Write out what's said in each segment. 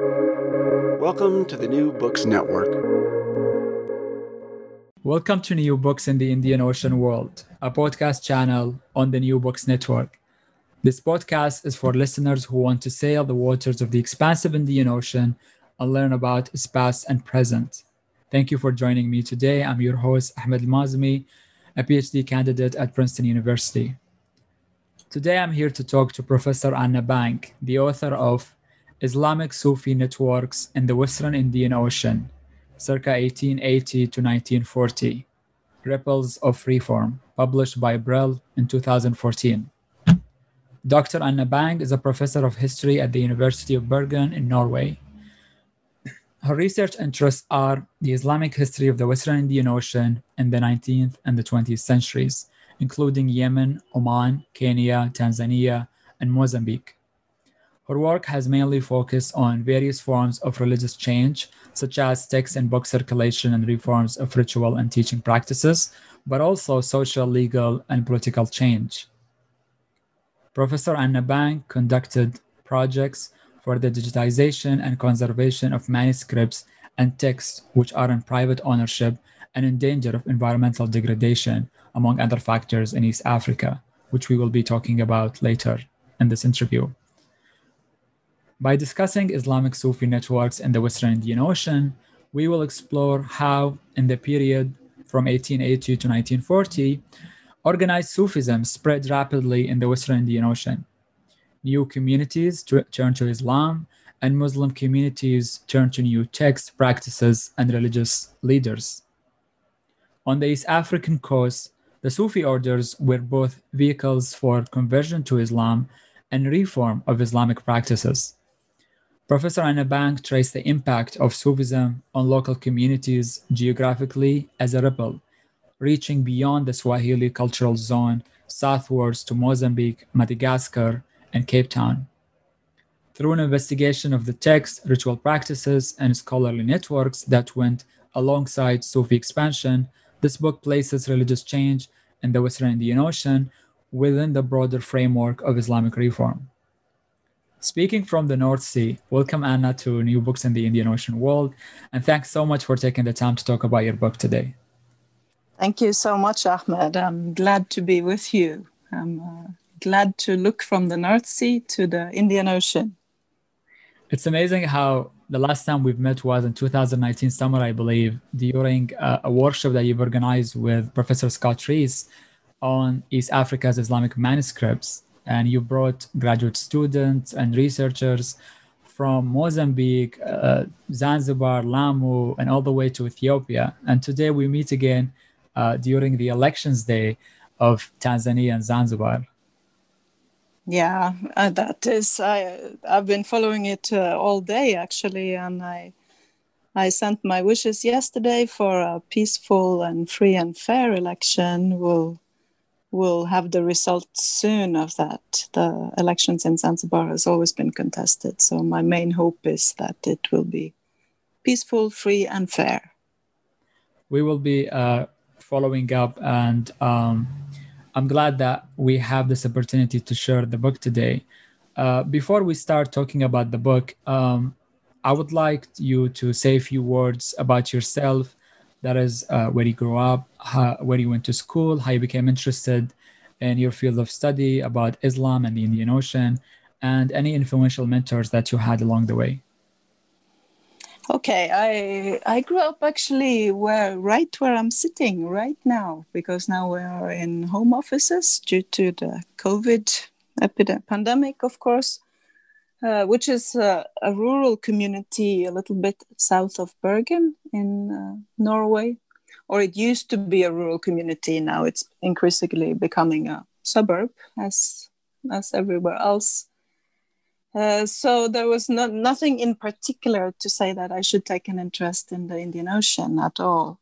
Welcome to the New Books Network. Welcome to New Books in the Indian Ocean World, a podcast channel on the New Books Network. This podcast is for listeners who want to sail the waters of the expansive Indian Ocean and learn about its past and present. Thank you for joining me today. I'm your host, Ahmed AlMaazmi, a PhD candidate at Princeton University. Today, I'm here to talk to Professor Anna Bang, the author of Islamic Sufi Networks in the Western Indian Ocean, circa 1880 to 1940, Ripples of Reform, published by Brill in 2014. Dr. Anna Bang is a professor of history at the University of Bergen in Norway. Her research interests are the Islamic history of the Western Indian Ocean in the 19th and the 20th centuries, including Yemen, Oman, Kenya, Tanzania, and Mozambique. Her work has mainly focused on various forms of religious change, such as text and book circulation and reforms of ritual and teaching practices, but also social, legal, and political change. Professor Anna Bang conducted projects for the digitization and conservation of manuscripts and texts which are in private ownership and in danger of environmental degradation, among other factors in East Africa, which we will be talking about later in this interview. By discussing Islamic Sufi networks in the Western Indian Ocean, we will explore how, in the period from 1880 to 1940, organized Sufism spread rapidly in the Western Indian Ocean new communities turn to Islam, and Muslim communities turn to new texts, practices, and religious leaders. On the East African coast, the Sufi orders were both vehicles for conversion to Islam and reform of Islamic practices. Professor Anna Bang traced the impact of Sufism on local communities geographically as a ripple, reaching beyond the Swahili cultural zone southwards to Mozambique, Madagascar, and Cape Town. Through an investigation of the text, ritual practices, and scholarly networks that went alongside Sufi expansion, this book places religious change in the Western Indian Ocean within the broader framework of Islamic reform. Speaking from the North Sea, welcome Anna to New Books in the Indian Ocean World, and thanks so much for taking the time to talk about your book today. Thank you so much, Ahmed. I'm glad to be with you. I'm uh, glad to look from the North Sea to the Indian Ocean. It's amazing how the last time we've met was in 2019 summer, I believe, during a, a workshop that you've organized with Professor Scott Reese on East Africa's Islamic manuscripts. And you brought graduate students and researchers from Mozambique, uh, Zanzibar, Lamu, and all the way to Ethiopia. And today we meet again uh, during the elections day of Tanzania and Zanzibar. Yeah, uh, that is. I I've been following it uh, all day actually, and I I sent my wishes yesterday for a peaceful and free and fair election. We'll we'll have the results soon of that. The elections in Zanzibar has always been contested, so my main hope is that it will be peaceful, free, and fair. We will be uh, following up and. Um I'm glad that we have this opportunity to share the book today. Uh, before we start talking about the book, um, I would like you to say a few words about yourself. That is, uh, where you grew up, how, where you went to school, how you became interested in your field of study about Islam and the Indian Ocean, and any influential mentors that you had along the way. Okay, I I grew up actually where right where I'm sitting right now because now we are in home offices due to the COVID epidemic pandemic, of course, uh, which is a, a, rural community a little bit south of Bergen in uh, Norway, or it used to be a rural community. Now it's increasingly becoming a suburb, as as everywhere else. Uh, so there was no, nothing in particular to say that I should take an interest in the Indian Ocean at all.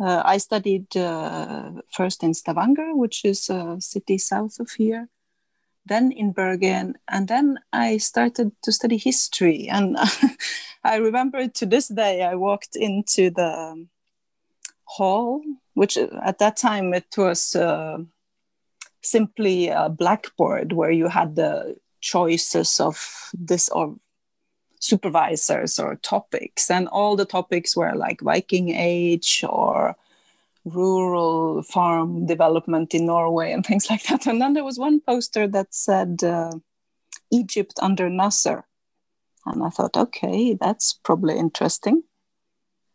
Uh, I studied uh, first in Stavanger, which is a city south of here, then in Bergen, and then I started to study history. And I remember to this day, I walked into the um, hall, which at that time it was uh, simply a blackboard where you had the choices of this or supervisors or topics, and all the topics were like Viking Age or rural farm development in Norway and things like that. And then there was one poster that said uh, Egypt under Nasser. And I thought, okay, that's probably interesting.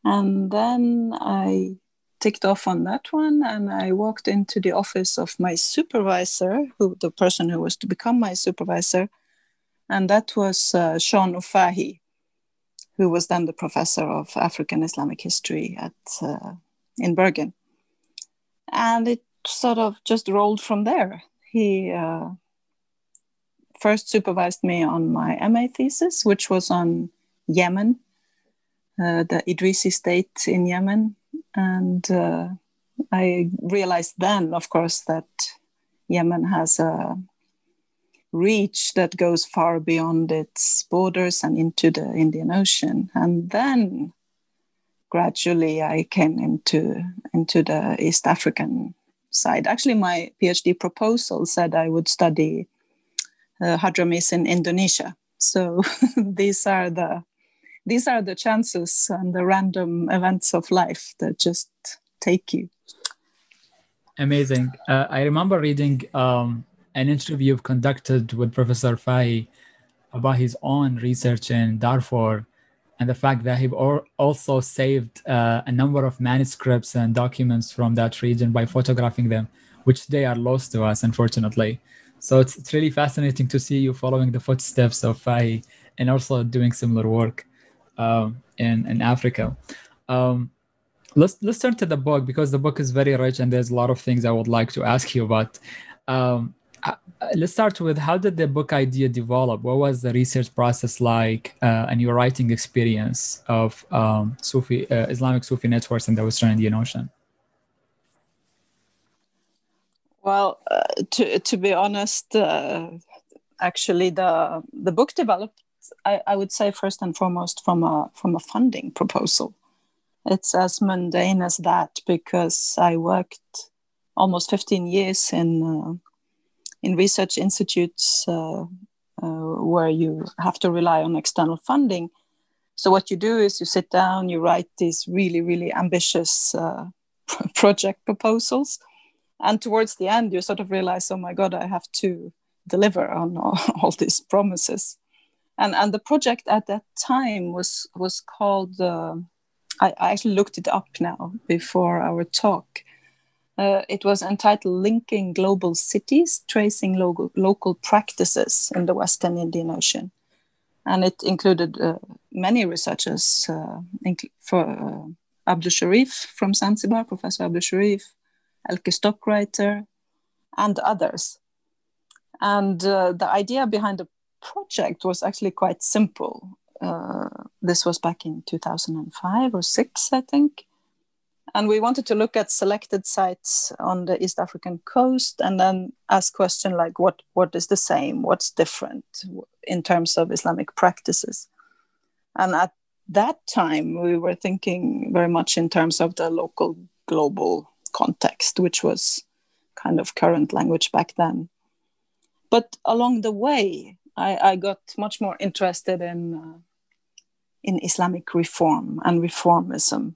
And then I ticked off on that one and I walked into the office of my supervisor, who the person who was to become my supervisor. And that was uh, Sean O'Fahey, who was then the professor of African Islamic history at uh, in Bergen and it sort of just rolled from there. He uh, first supervised me on my MA thesis, which was on Yemen, uh, the Idrisi state in Yemen. And uh, I realized then, of course, that Yemen has a reach that goes far beyond its borders and into the Indian Ocean. And then gradually I came into into the East African side. Actually, my PhD proposal said I would study uh, Hadramis in Indonesia. So these are the these are the chances and the random events of life that just take you. Amazing. Uh, I remember reading um, an interview conducted with Professor Fahy about his own research in Darfur and the fact that he also saved uh, a number of manuscripts and documents from that region by photographing them, which they are lost to us, unfortunately. So it's, it's really fascinating to see you following the footsteps of Fahy and also doing similar work um, in, in Africa. Um, let's let's turn to the book because the book is very rich and there's a lot of things I would like to ask you about. Um, uh, let's start with how did the book idea develop? What was the research process like uh, and your writing experience of um, Sufi uh, Islamic Sufi networks in the Western Indian Ocean? Well, uh, to to be honest, uh, actually the the book developed. I, I would say first and foremost from a from a funding proposal. It's as mundane as that because I worked almost 15 years in uh, in research institutes uh, uh, where you have to rely on external funding. So what you do is you sit down, you write these really, really ambitious uh, project proposals, and towards the end, you sort of realize, oh my god, I have to deliver on all, all these promises. And and the project at that time was was called. Uh, I, I actually looked it up now before our talk. Uh, it was entitled Linking Global Cities, Tracing Local, Local Practices in the Western Indian Ocean. And it included uh, many researchers, uh, for uh, Abdul Sheriff from Zanzibar, Professor Abdul Sheriff, Elke Stockreiter, and others. And uh, the idea behind the project was actually quite simple. Uh, this was back in 2005 or six, I think and we wanted to look at selected sites on the East African coast and then ask question like what what is the same, what's different in terms of Islamic practices. And at that time, we were thinking very much in terms of the local global context, which was kind of current language back then. But along the way, I, I got much more interested in uh, in Islamic reform and reformism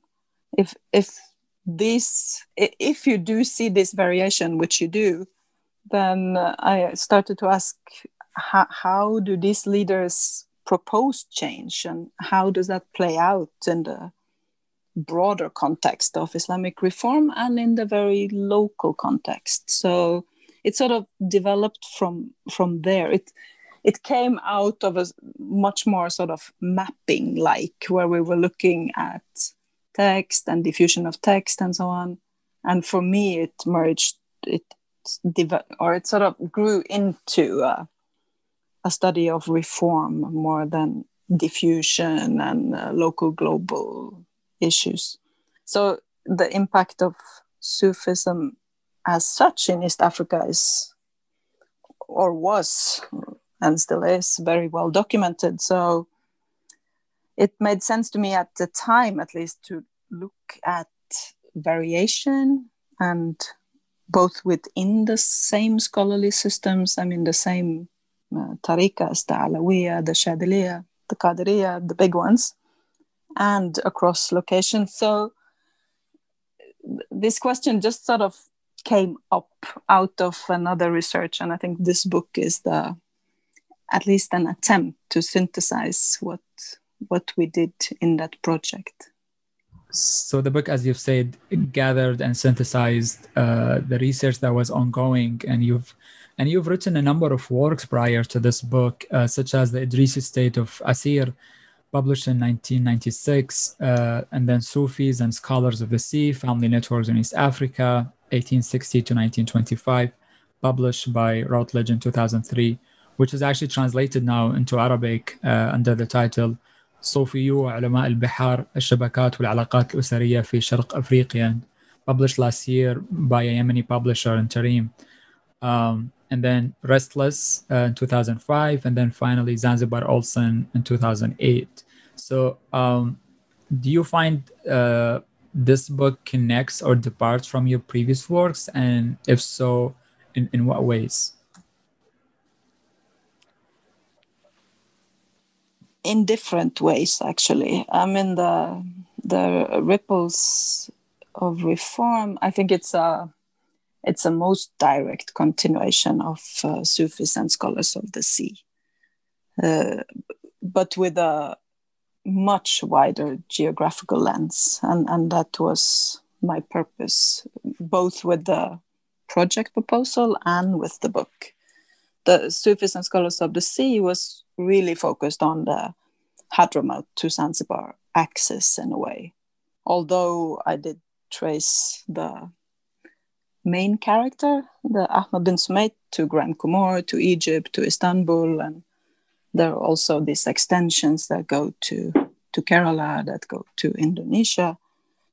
if if this if you do see this variation which you do then i started to ask how, how do these leaders propose change and how does that play out in the broader context of islamic reform and in the very local context? So it sort of developed from from there. It it came out of a much more sort of mapping like where we were looking at text and diffusion of text and so on. And for me, it merged, it or it sort of grew into a, a study of reform more than diffusion and uh, local global issues. So the impact of Sufism as such in East Africa is or was and still is very well documented. So it made sense to me at the time, at least, to look at variation and both within the same scholarly systems, I mean, the same uh, tariqas, the Alawiya, the Shadiliya, the Qadiriya, the big ones, and across locations. So this question just sort of came up out of another research, and I think this book is the at least an attempt to synthesize what what we did in that project. So the book, as you've said, gathered and synthesized uh, the research that was ongoing, and you've and you've written a number of works prior to this book, uh, such as the Idrisi State of Asir, published in 1996, uh, and then Sufis and Scholars of the Sea, Family Networks in East Africa, 1860 to 1925, published by Routledge in 2003, which is actually translated now into Arabic uh, under the title صوفيو علماء البحار الشبكات والعلاقات الأسرية في شرق أفريقيا published last year by a Yemeni publisher in Tarim. Um, and then Restless uh, in 2005, and then finally Zanzibar Olsen in 2008. So, um, do you find uh, this book connects or departs from your previous works? And if so, in, in what ways? In different ways actually. I mean the the ripples of reform i think it's a it's a most direct continuation of uh, sufis and scholars of the sea. Uh, but with a much wider geographical lens and and that was my purpose both with the project proposal and with the book. The sufis and scholars of the sea was really focused on the Hadramaut to Zanzibar axis in a way. Although I did trace the main character, the Ahmad bin Sumait, to Grand Comore, to Egypt, to Istanbul, and there are also these extensions that go to to Kerala, that go to Indonesia.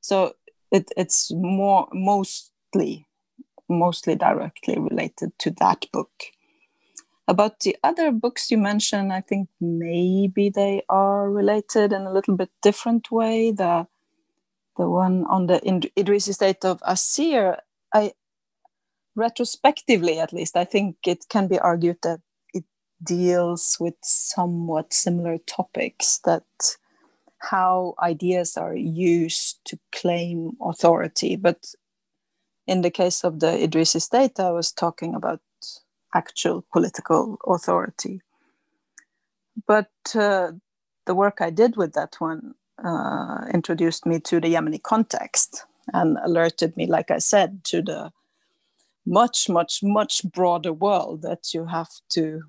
So it, it's more mostly mostly directly related to that book. About the other books you mentioned, I think maybe they are related in a little bit different way. The the one on the Idrisi state of Asir, I retrospectively at least, I think it can be argued that it deals with somewhat similar topics that how ideas are used to claim authority. But in the case of the Idrisi state, I was talking about actual political authority. But uh, the work I did with that one uh, introduced me to the Yemeni context and alerted me, like I said, to the much, much, much broader world that you have to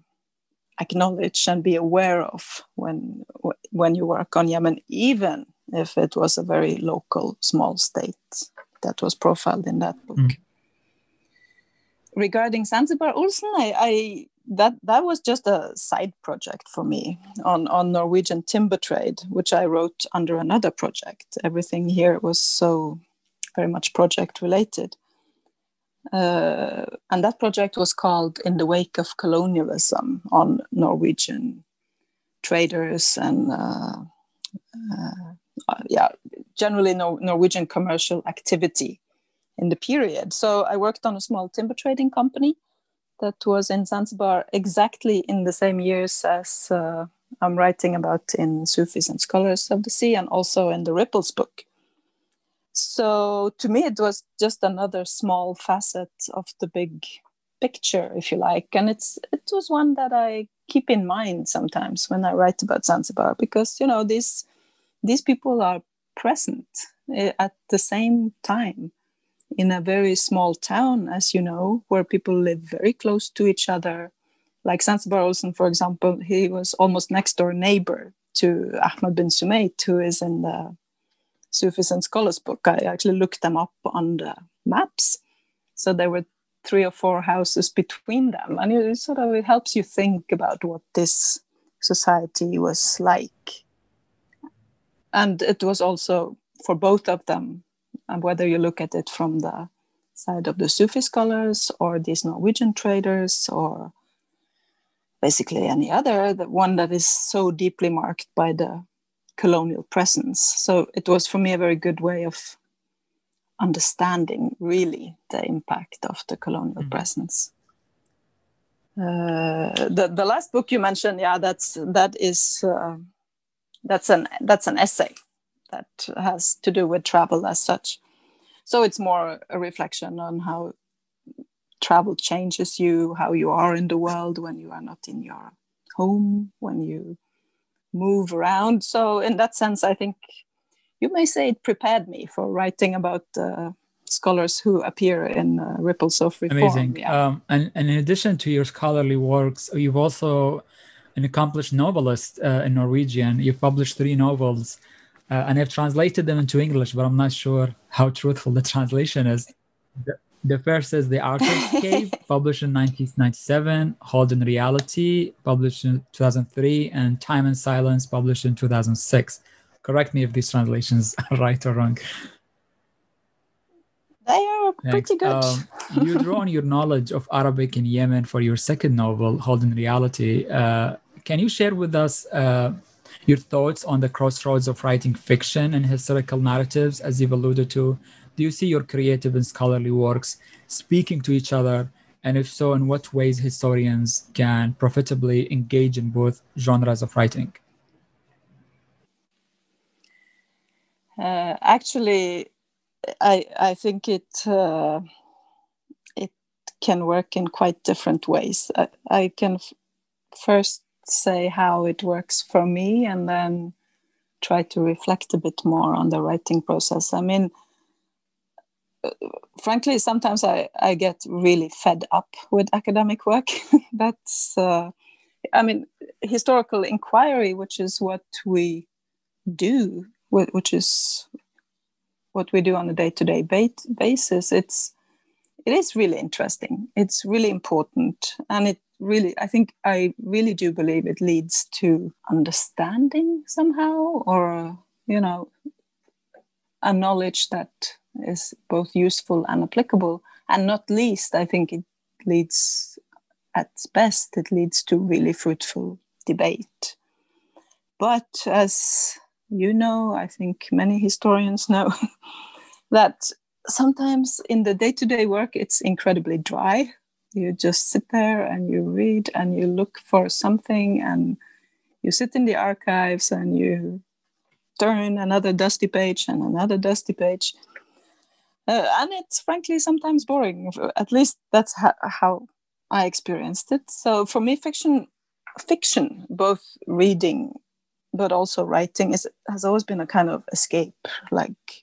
acknowledge and be aware of when when you work on Yemen, even if it was a very local, small state that was profiled in that book. Mm regarding Zanzibar Olsen, I, I, that that was just a side project for me on on Norwegian timber trade, which I wrote under another project. Everything here was so very much project related. Uh, and that project was called In the Wake of Colonialism on Norwegian traders and uh, uh, yeah, generally no, Norwegian commercial activity in the period. So I worked on a small timber trading company that was in Zanzibar exactly in the same years as uh, I'm writing about in Sufis and Scholars of the Sea and also in the Ripples book. So to me, it was just another small facet of the big picture, if you like. And it's it was one that I keep in mind sometimes when I write about Zanzibar because you know these these people are present eh, at the same time in a very small town, as you know, where people live very close to each other. Like Zanzibar Olsen, for example, he was almost next door neighbor to Ahmad bin Sumait, who is in the Sufis and Scholars book. I actually looked them up on the maps. So there were three or four houses between them. And it sort of it helps you think about what this society was like. And it was also for both of them and whether you look at it from the side of the Sufi scholars or these Norwegian traders or basically any other, the one that is so deeply marked by the colonial presence. So it was for me a very good way of understanding really the impact of the colonial mm-hmm. presence. Uh, the the last book you mentioned, yeah, that's that is uh, that's an that's an essay that has to do with travel as such. So it's more a reflection on how travel changes you, how you are in the world when you are not in your home, when you move around. So in that sense, I think you may say it prepared me for writing about uh, scholars who appear in uh, Ripples of Reform. Amazing. Yeah. Um, and, and in addition to your scholarly works, you've also an accomplished novelist uh, in Norwegian. You've published three novels, uh, and I've translated them into English, but I'm not sure how truthful the translation is. The, the first is The Archer's Cave, published in 1997, Hold in Reality, published in 2003, and Time and Silence, published in 2006. Correct me if these translations are right or wrong. They are pretty good. Um, you draw on your knowledge of Arabic in Yemen for your second novel, Hold in Reality. Uh, can you share with us uh, your thoughts on the crossroads of writing fiction and historical narratives, as you've alluded to? Do you see your creative and scholarly works speaking to each other? And if so, in what ways historians can profitably engage in both genres of writing? Uh, actually, I I think it uh, it can work in quite different ways. I, I can f- first say how it works for me, and then try to reflect a bit more on the writing process. I mean, uh, frankly, sometimes I I get really fed up with academic work. That's uh, I mean, historical inquiry, which is what we do, which is what we do on a day-to-day basis it's it is really interesting. It's really important. And it really i think i really do believe it leads to understanding somehow or you know a knowledge that is both useful and applicable. And not least i think it leads at best it leads to really fruitful debate. But as you know, I think many historians know, that sometimes in the day to day work, it's incredibly dry. You just sit there and you read and you look for something and you sit in the archives and you turn another dusty page and another dusty page. Uh, and it's frankly sometimes boring. At least that's ha- how I experienced it. So for me, fiction, fiction, both reading but also writing is has always been a kind of escape like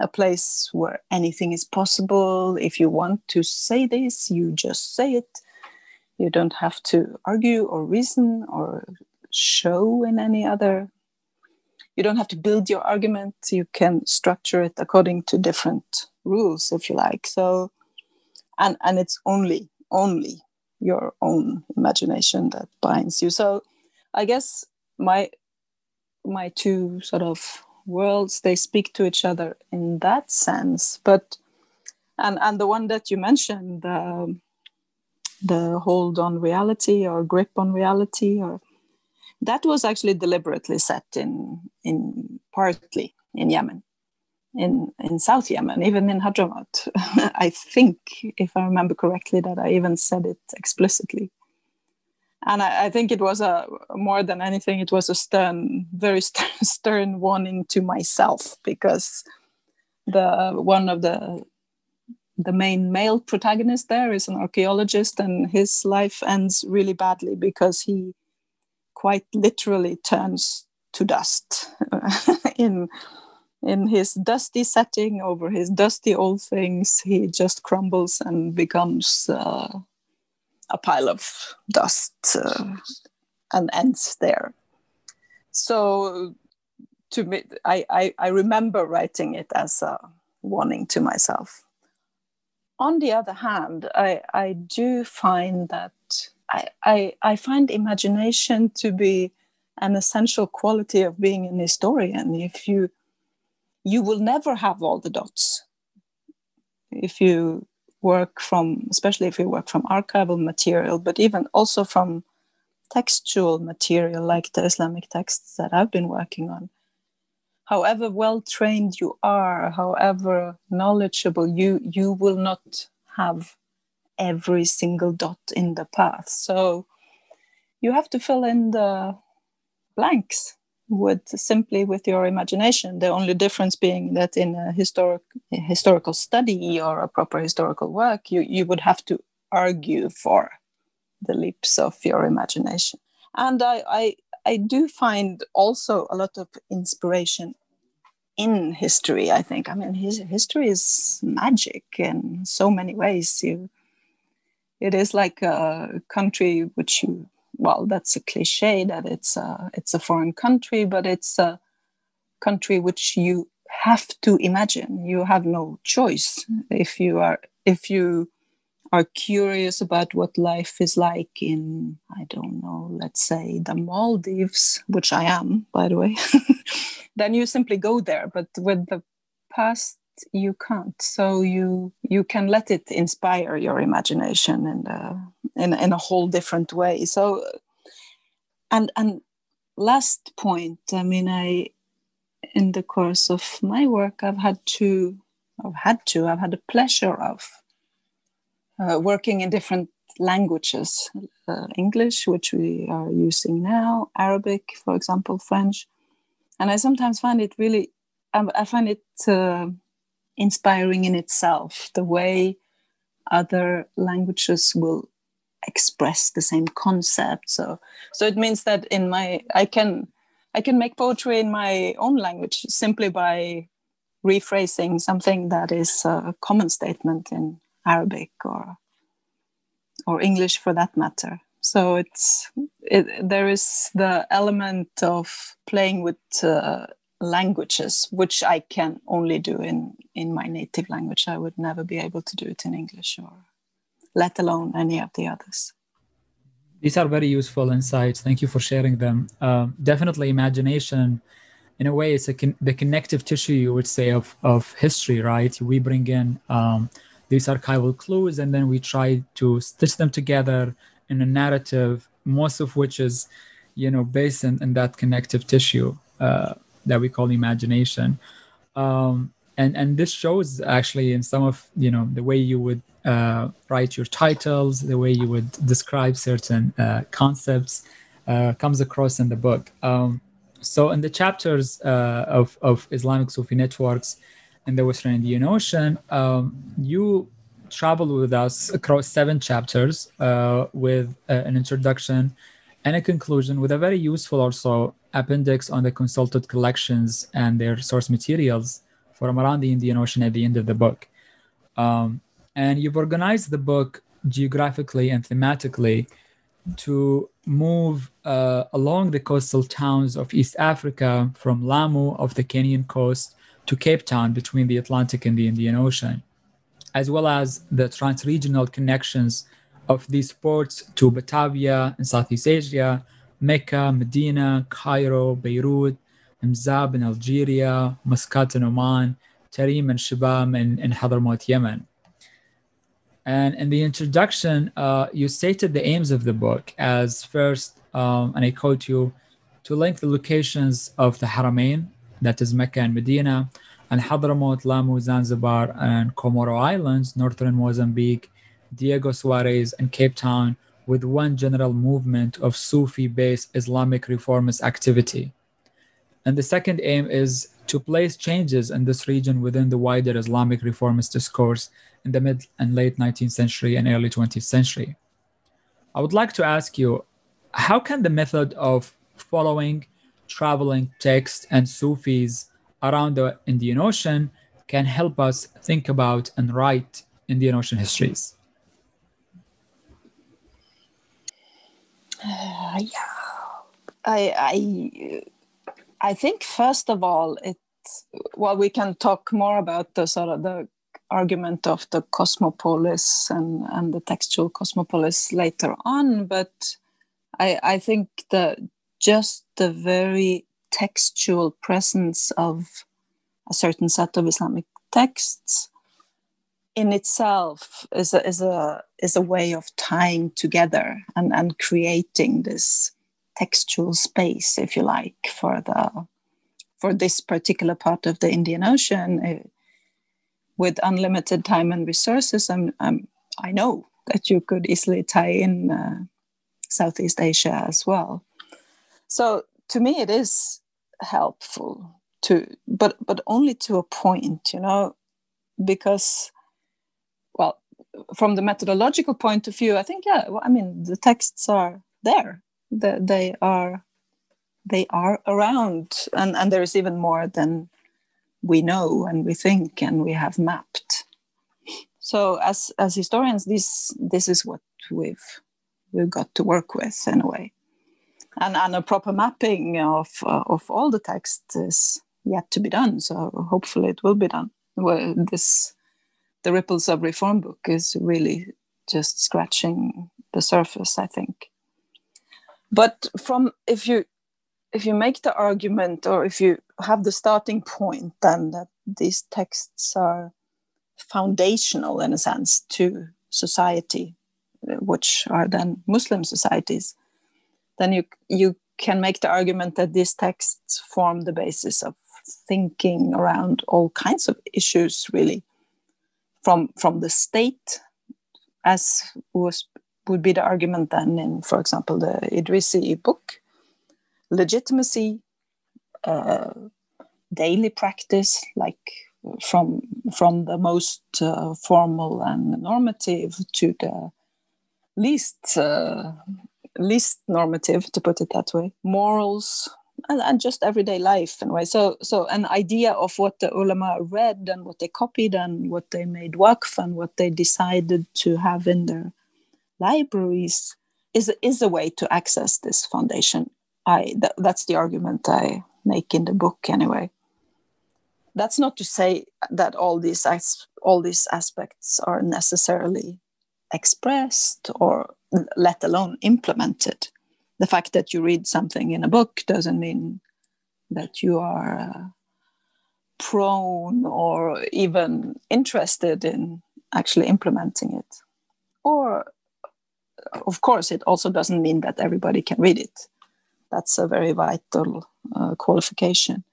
a place where anything is possible. If you want to say this you just say it. You don't have to argue or reason or show in any other. You don't have to build your argument. You can structure it according to different rules if you like. So and and it's only only your own imagination that binds you. So i guess my my two sort of worlds they speak to each other in that sense. But and and the one that you mentioned the the hold on reality or grip on reality or that was actually deliberately set in in partly in Yemen in in South Yemen even in Hadramaut. I think if I remember correctly that I even said it explicitly and I, I, think it was a more than anything it was a stern very stern, stern warning to myself because the one of the the main male protagonist there is an archaeologist and his life ends really badly because he quite literally turns to dust in in his dusty setting over his dusty old things. He just crumbles and becomes uh, a pile of dust uh, and ends there. So to me, I, I, I remember writing it as a warning to myself. On the other hand, I, I do find that I, I, I find imagination to be an essential quality of being an historian. If you you will never have all the dots. If you work from, especially if you work from archival material, but even also from textual material like the Islamic texts that I've been working on. However well trained you are, however knowledgeable, you you will not have every single dot in the path. So you have to fill in the blanks with simply with your imagination. The only difference being that in a historic a historical study or a proper historical work, you, you would have to argue for the leaps of your imagination. And I, I I do find also a lot of inspiration in history. I think. I mean, his history is magic in so many ways. You, it is like a country which you. Well, that's a cliche that it's a it's a foreign country, but it's a country which you have to imagine. You have no choice if you are if you are curious about what life is like in, I don't know, let's say the Maldives, which I am, by the way, then you simply go there. But with the past, you can't. So you you can let it inspire your imagination and a, in, in a whole different way. So, and and last point, I mean, I in the course of my work, I've had to, I've had to, I've had the pleasure of uh, working in different languages uh, English, which we are using now, Arabic, for example, French. And I sometimes find it really, um, I find it uh, inspiring in itself, the way other languages will express the same concept. So, so it means that in my, I can, I can make poetry in my own language simply by rephrasing something that is a common statement in Arabic or or English for that matter. So it's it, there is the element of playing with uh, languages, which I can only do in in my native language. I would never be able to do it in English or let alone any of the others. These are very useful insights. Thank you for sharing them. Um, definitely, imagination, in a way, it's a con- the connective tissue you would say of of history, right? We bring in um, these archival clues and then we try to stitch them together in a narrative most of which is you know based in, in that connective tissue uh, that we call imagination um, and and this shows actually in some of you know the way you would uh, write your titles the way you would describe certain uh, concepts uh, comes across in the book um, so in the chapters uh, of, of islamic sufi networks in the Western Indian Ocean. Um, you traveled with us across seven chapters uh, with an introduction and a conclusion with a very useful also appendix on the consulted collections and their source materials from around the Indian Ocean at the end of the book. Um, and you've organized the book geographically and thematically to move uh, along the coastal towns of East Africa from Lamu of the Kenyan coast to Cape Town between the Atlantic and the Indian Ocean, as well as the trans-regional connections of these ports to Batavia in Southeast Asia, Mecca, Medina, Cairo, Beirut, Mzab in Algeria, Muscat in Oman, Tarim and Shibam in, in Hadramaut, Yemen. And in the introduction, uh, you stated the aims of the book as first, um, and I quote you, to link the locations of the Haramain, that is Mecca and Medina, and Hadramaut, Lamu, Zanzibar, and Comoro Islands, northern Mozambique, Diego Suarez, and Cape Town, with one general movement of Sufi based Islamic reformist activity. And the second aim is to place changes in this region within the wider Islamic reformist discourse in the mid and late 19th century and early 20th century. I would like to ask you how can the method of following traveling texts and Sufis around the Indian Ocean can help us think about and write Indian Ocean histories? Uh, yeah, I, I, I think first of all, it well, we can talk more about the sort of the argument of the cosmopolis and, and the textual cosmopolis later on, but I, I think that just the very textual presence of a certain set of Islamic texts in itself is a, is a is a way of tying together and, and creating this textual space, if you like, for the for this particular part of the Indian Ocean. Uh, with unlimited time and resources, I'm, I'm, i know that you could easily tie in uh, Southeast Asia as well. So to me, it is helpful to but but only to a point you know because well from the methodological point of view i think yeah well, i mean the texts are there the, they are they are around. And and there is even more than we know and we think and we have mapped. So as as historians this this is what we've we've got to work with in a way. And and a proper mapping of uh, of all the text is yet to be done. So hopefully it will be done. Well, this the ripples of reform book is really just scratching the surface i think but from if you if you make the argument or if you have the starting point then that these texts are foundational in a sense to society which are then muslim societies then you you can make the argument that these texts form the basis of thinking around all kinds of issues really from from the state as was would be the argument then in for example the idrisi book legitimacy uh, daily practice like from from the most uh, formal and normative to the least uh, least normative to put it that way. Morals and, and just everyday life in a way. So so an idea of what the ulama read and what they copied and what they made waqf and what they decided to have in their libraries is is a way to access this foundation i th- that's the argument i make in the book anyway that's not to say that all these as- all these aspects are necessarily expressed or let alone implemented. The fact that you read something in a book doesn't mean that you are uh, prone or even interested in actually implementing it. Or, of course, it also doesn't mean that everybody can read it. That's a very vital uh, qualification.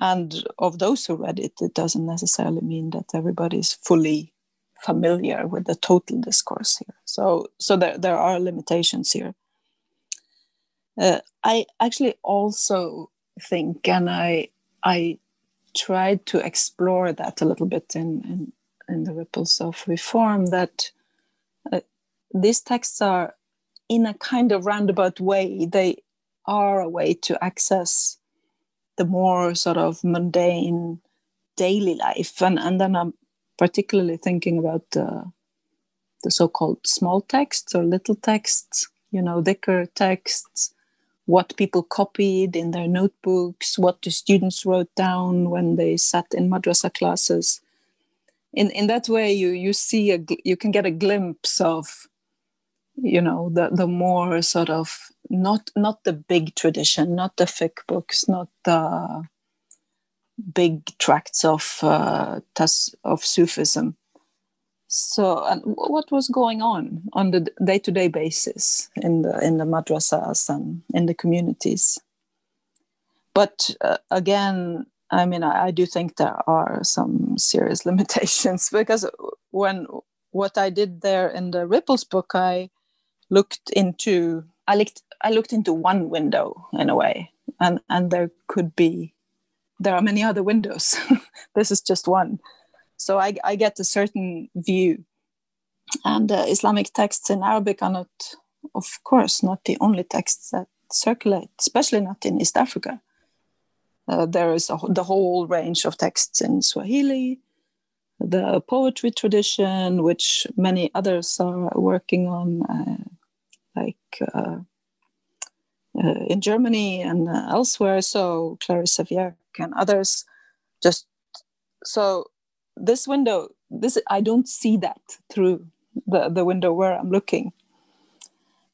And of those who read it, it doesn't necessarily mean that everybody is fully familiar with the total discourse here. So, so there, there are limitations here. Uh, I actually also think, and I, I tried to explore that a little bit in, in, in the ripples of reform, that uh, these texts are, in a kind of roundabout way, they are a way to access the more sort of mundane daily life. And, and then I'm particularly thinking about the, the so-called small texts or little texts, you know, dhikr texts, what people copied in their notebooks, what the students wrote down when they sat in madrasa classes. In in that way, you you see a you can get a glimpse of, you know, the the more sort of not not the big tradition, not the fiqh books, not the big tracts of uh, of Sufism. So, and what was going on on the day-to-day basis in the in the madrasas and in the communities? But uh, again, I mean, I, I do think there are some serious limitations because when what I did there in the Ripples book, I looked into I looked I looked into one window in a way, and and there could be there are many other windows. this is just one. So I, I get a certain view. And uh, Islamic texts in Arabic are not, of course, not the only texts that circulate, especially not in East Africa. Uh, there is a, the whole range of texts in Swahili, the poetry tradition, which many others are working on, uh, like uh, uh in Germany and uh, elsewhere. So Clarissa Vierke and others just so this window this i don't see that through the, the window where i'm looking.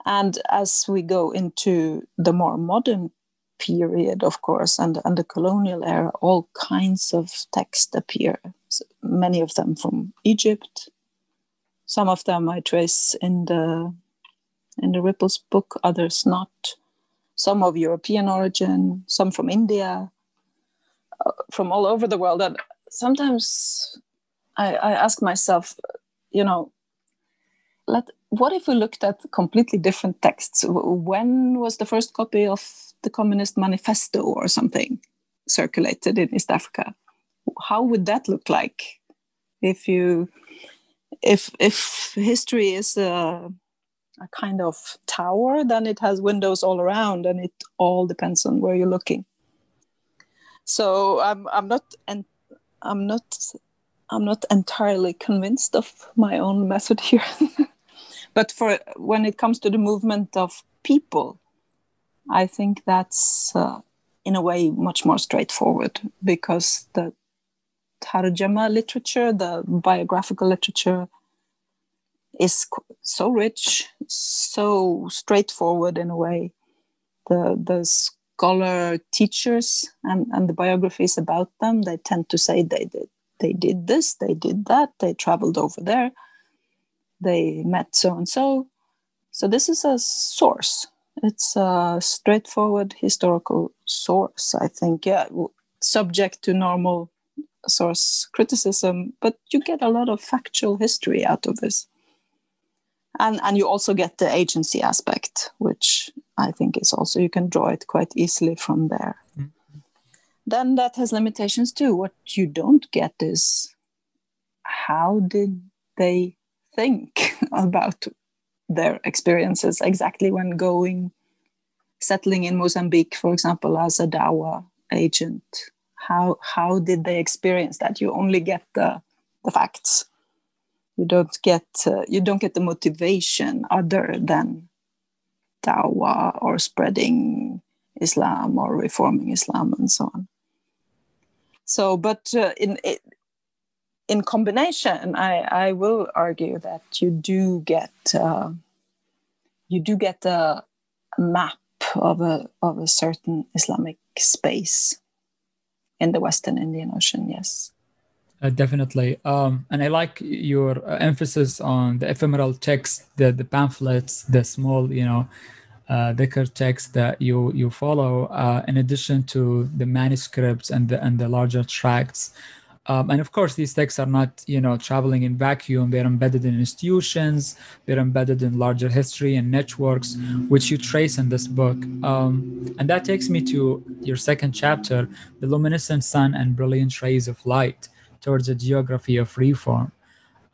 And as we go into the more modern period of course and, and the colonial era all kinds of text appear. Many of them from egypt. Some of them i trace in the in the ripples book others not. Some of european origin some from india uh, from all over the world. And sometimes I, I ask myself you know let what if we looked at completely different texts? When was the first copy of the Communist Manifesto or something circulated in East Africa, how would that look like? If you, if if history is a, a kind of tower, then it has windows all around, and it all depends on where you're looking. So I'm I'm not and I'm not I'm not entirely convinced of my own method here. but for when it comes to the movement of people, I think that's uh, in a way much more straightforward because the Tarjama literature, the biographical literature, is so rich, so straightforward in a way. The the scholar teachers and, and the biographies about them, they tend to say they did they did this, they did that, they traveled over there, they met so and so. So this is a source. It's a straightforward historical source, I think. Yeah, subject to normal source criticism, but you get a lot of factual history out of this. And, and you also get the agency aspect, which I think is also, you can draw it quite easily from there. Mm then that has limitations too. What you don't get is how did they think about their experiences exactly when going, settling in Mozambique, for example, as a Dawa agent? How, how did they experience that? You only get the, the facts. You don't get uh, you don't get the motivation other than Dawa or spreading Islam or reforming Islam and so on. So, but uh, in in combination, I, I will argue that you do get uh, you do get a map of a of a certain Islamic space in the Western Indian Ocean. Yes. Uh, definitely. Um, and I like your uh, emphasis on the ephemeral text, the, the pamphlets, the small, you know, uh, Dhikr text that you you follow, uh, in addition to the manuscripts and the and the larger tracts. Um, and of course, these texts are not, you know, traveling in vacuum. They're embedded in institutions. They're embedded in larger history and networks, which you trace in this book. Um, and that takes me to your second chapter, "The Luminescent Sun and Brilliant Rays of Light Towards a Geography of Reform."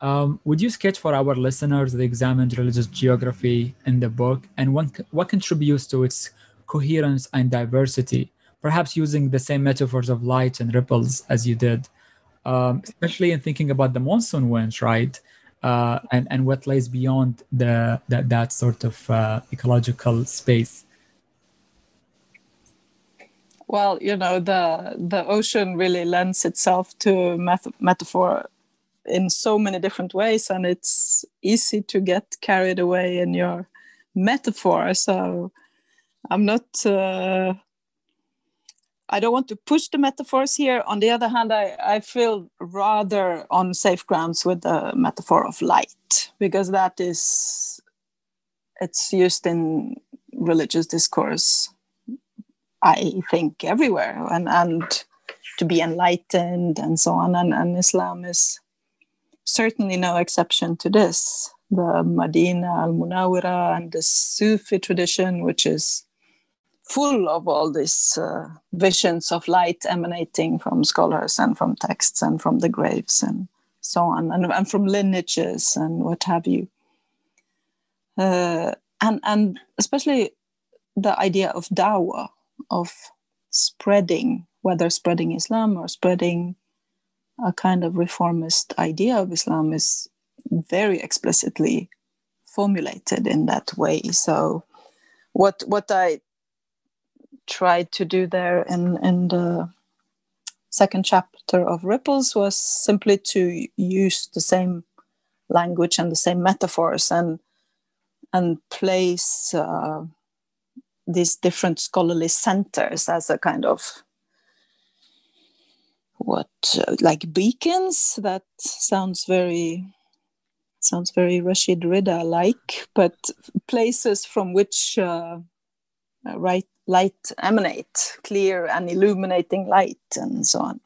Um, would you sketch for our listeners the examined religious geography in the book and what, what contributes to its coherence and diversity, perhaps using the same metaphors of light and ripples as you did, um, especially in thinking about the monsoon winds, right? Uh, and, and what lays beyond the, that, that sort of uh, ecological space. Well, you know, the, the ocean really lends itself to meth- metaphor in so many different ways and it's easy to get carried away in your metaphor. So i'm not uh, i don't want to push the metaphors here. On the other hand i, I feel rather on safe grounds with the metaphor of light because that is it's used in religious discourse i think everywhere and and to be enlightened and so on and, and islam is certainly no exception to this. The Madina al Munawira and the Sufi tradition, which is full of all these uh, visions of light emanating from scholars and from texts and from the graves and so on, and, and from lineages and what have you. Uh, and, and especially the idea of dawah, of spreading, whether spreading Islam or spreading a kind of reformist idea of Islam is very explicitly formulated in that way. So, what what I tried to do there in in the second chapter of Ripples was simply to use the same language and the same metaphors and and place uh, these different scholarly centers as a kind of what uh, like beacons? That sounds very sounds very Rashid Rida like but places from which uh, uh, right light emanate clear and illuminating light and so on.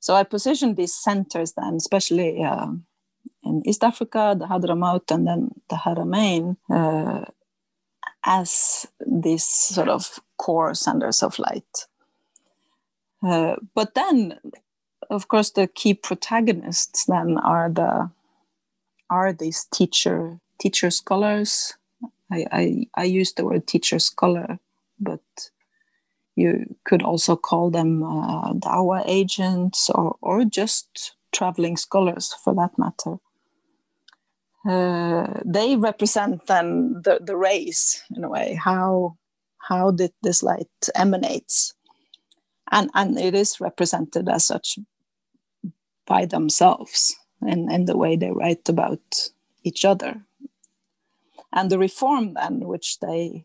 So I positioned these centers then especially uh, in East Africa the Hadramaut and then the Haramain uh, as these sort of core centers of light. Uh, but then, of course, the key protagonists then are the are these teacher teacher scholars. I, I, I use the word teacher scholar, but you could also call them uh, Dawa agents or, or just traveling scholars for that matter. Uh, they represent then the, the rays in a way, how, how did this light emanates. And, and it is represented as such by themselves in, in the way they write about each other. And the reform then, which they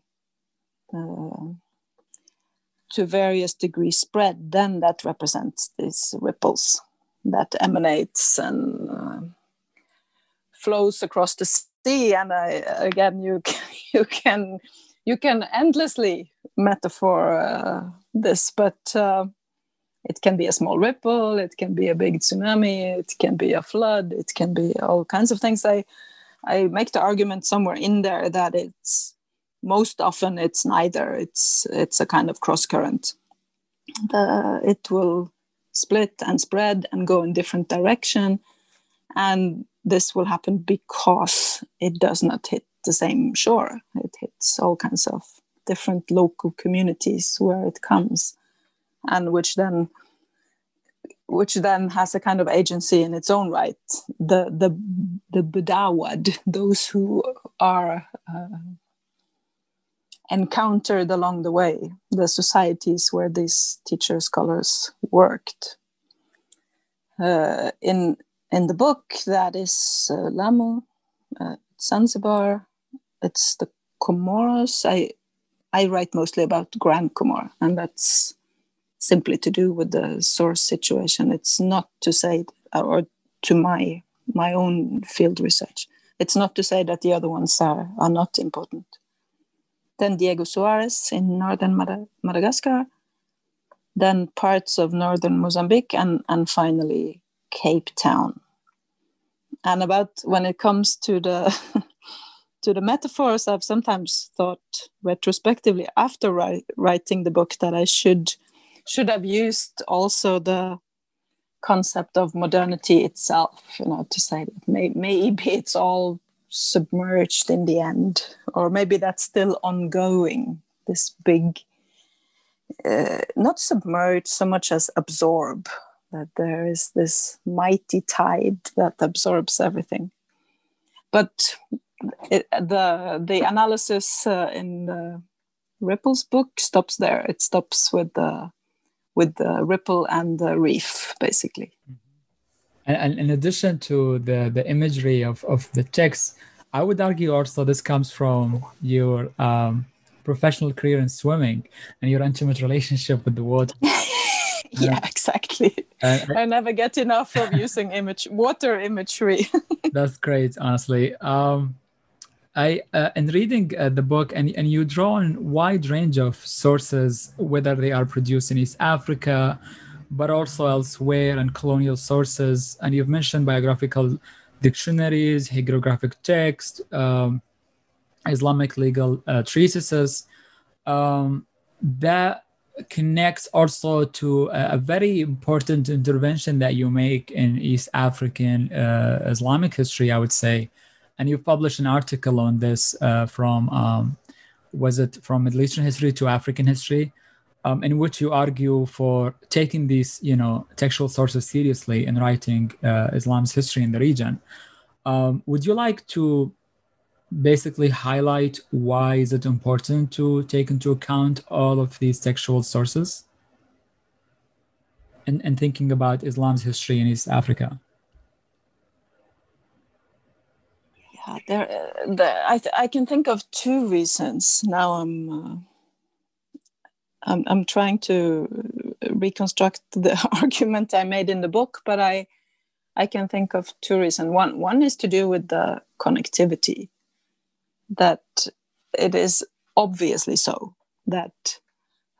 uh, to various degrees spread, then that represents these ripples that emanates and flows across the sea. And uh, again, you can, you can you can endlessly metaphor uh, this, but uh, it can be a small ripple, it can be a big tsunami, it can be a flood, it can be all kinds of things. I I make the argument somewhere in there that it's most often it's neither it's it's a kind of cross current the, it will split and spread and go in different direction and this will happen because it does not hit the same shore it hits all kinds of different local communities where it comes and which then which then has a kind of agency in its own right the the the bedawad those who are uh, encountered along the way, the societies where these teacher scholars worked. Uh, in in the book, that is uh, Lamu, uh, Zanzibar, it's the Comoros. I I write mostly about Grand Comore, and that's simply to do with the source situation. It's not to say, or to my my own field research. It's not to say that the other ones are, are not important then Diego Suarez in northern Mad- Madagascar, then parts of northern Mozambique, and, and finally Cape Town. And about when it comes to the to the metaphors, I've sometimes thought retrospectively after ri- writing the book that I should should have used also the concept of modernity itself, you know, to say that may, maybe it's all submerged in the end, or maybe that's still ongoing. This big, uh, not submerged so much as absorb, that there is this mighty tide that absorbs everything. But it, the the analysis uh, in the Ripple's book stops there. It stops with the with the ripple and the reef, basically. Mm-hmm. And, in addition to the, the imagery of, of the text, I would argue also this comes from your um, professional career in swimming and your intimate relationship with the water. yeah, exactly. I, I never get enough of using image water imagery. that's great, honestly. Um, I uh, in reading uh, the book, and and you draw on wide range of sources, whether they are produced in East Africa, but also elsewhere and colonial sources. And you've mentioned biographical dictionaries, hagiographic text, um, Islamic legal uh, treatises. Um, that connects also to a, very important intervention that you make in East African uh, Islamic history, I would say. And you published an article on this uh, from, um, was it from Middle Eastern history to African history? um, in which you argue for taking these, you know, textual sources seriously in writing uh, Islam's history in the region. Um, would you like to basically highlight why is it important to take into account all of these textual sources and, and thinking about Islam's history in East Africa? Yeah, there, I, I can think of two reasons. Now I'm uh, I'm, I'm trying to reconstruct the argument I made in the book, but I I can think of two reasons. One one is to do with the connectivity, that it is obviously so that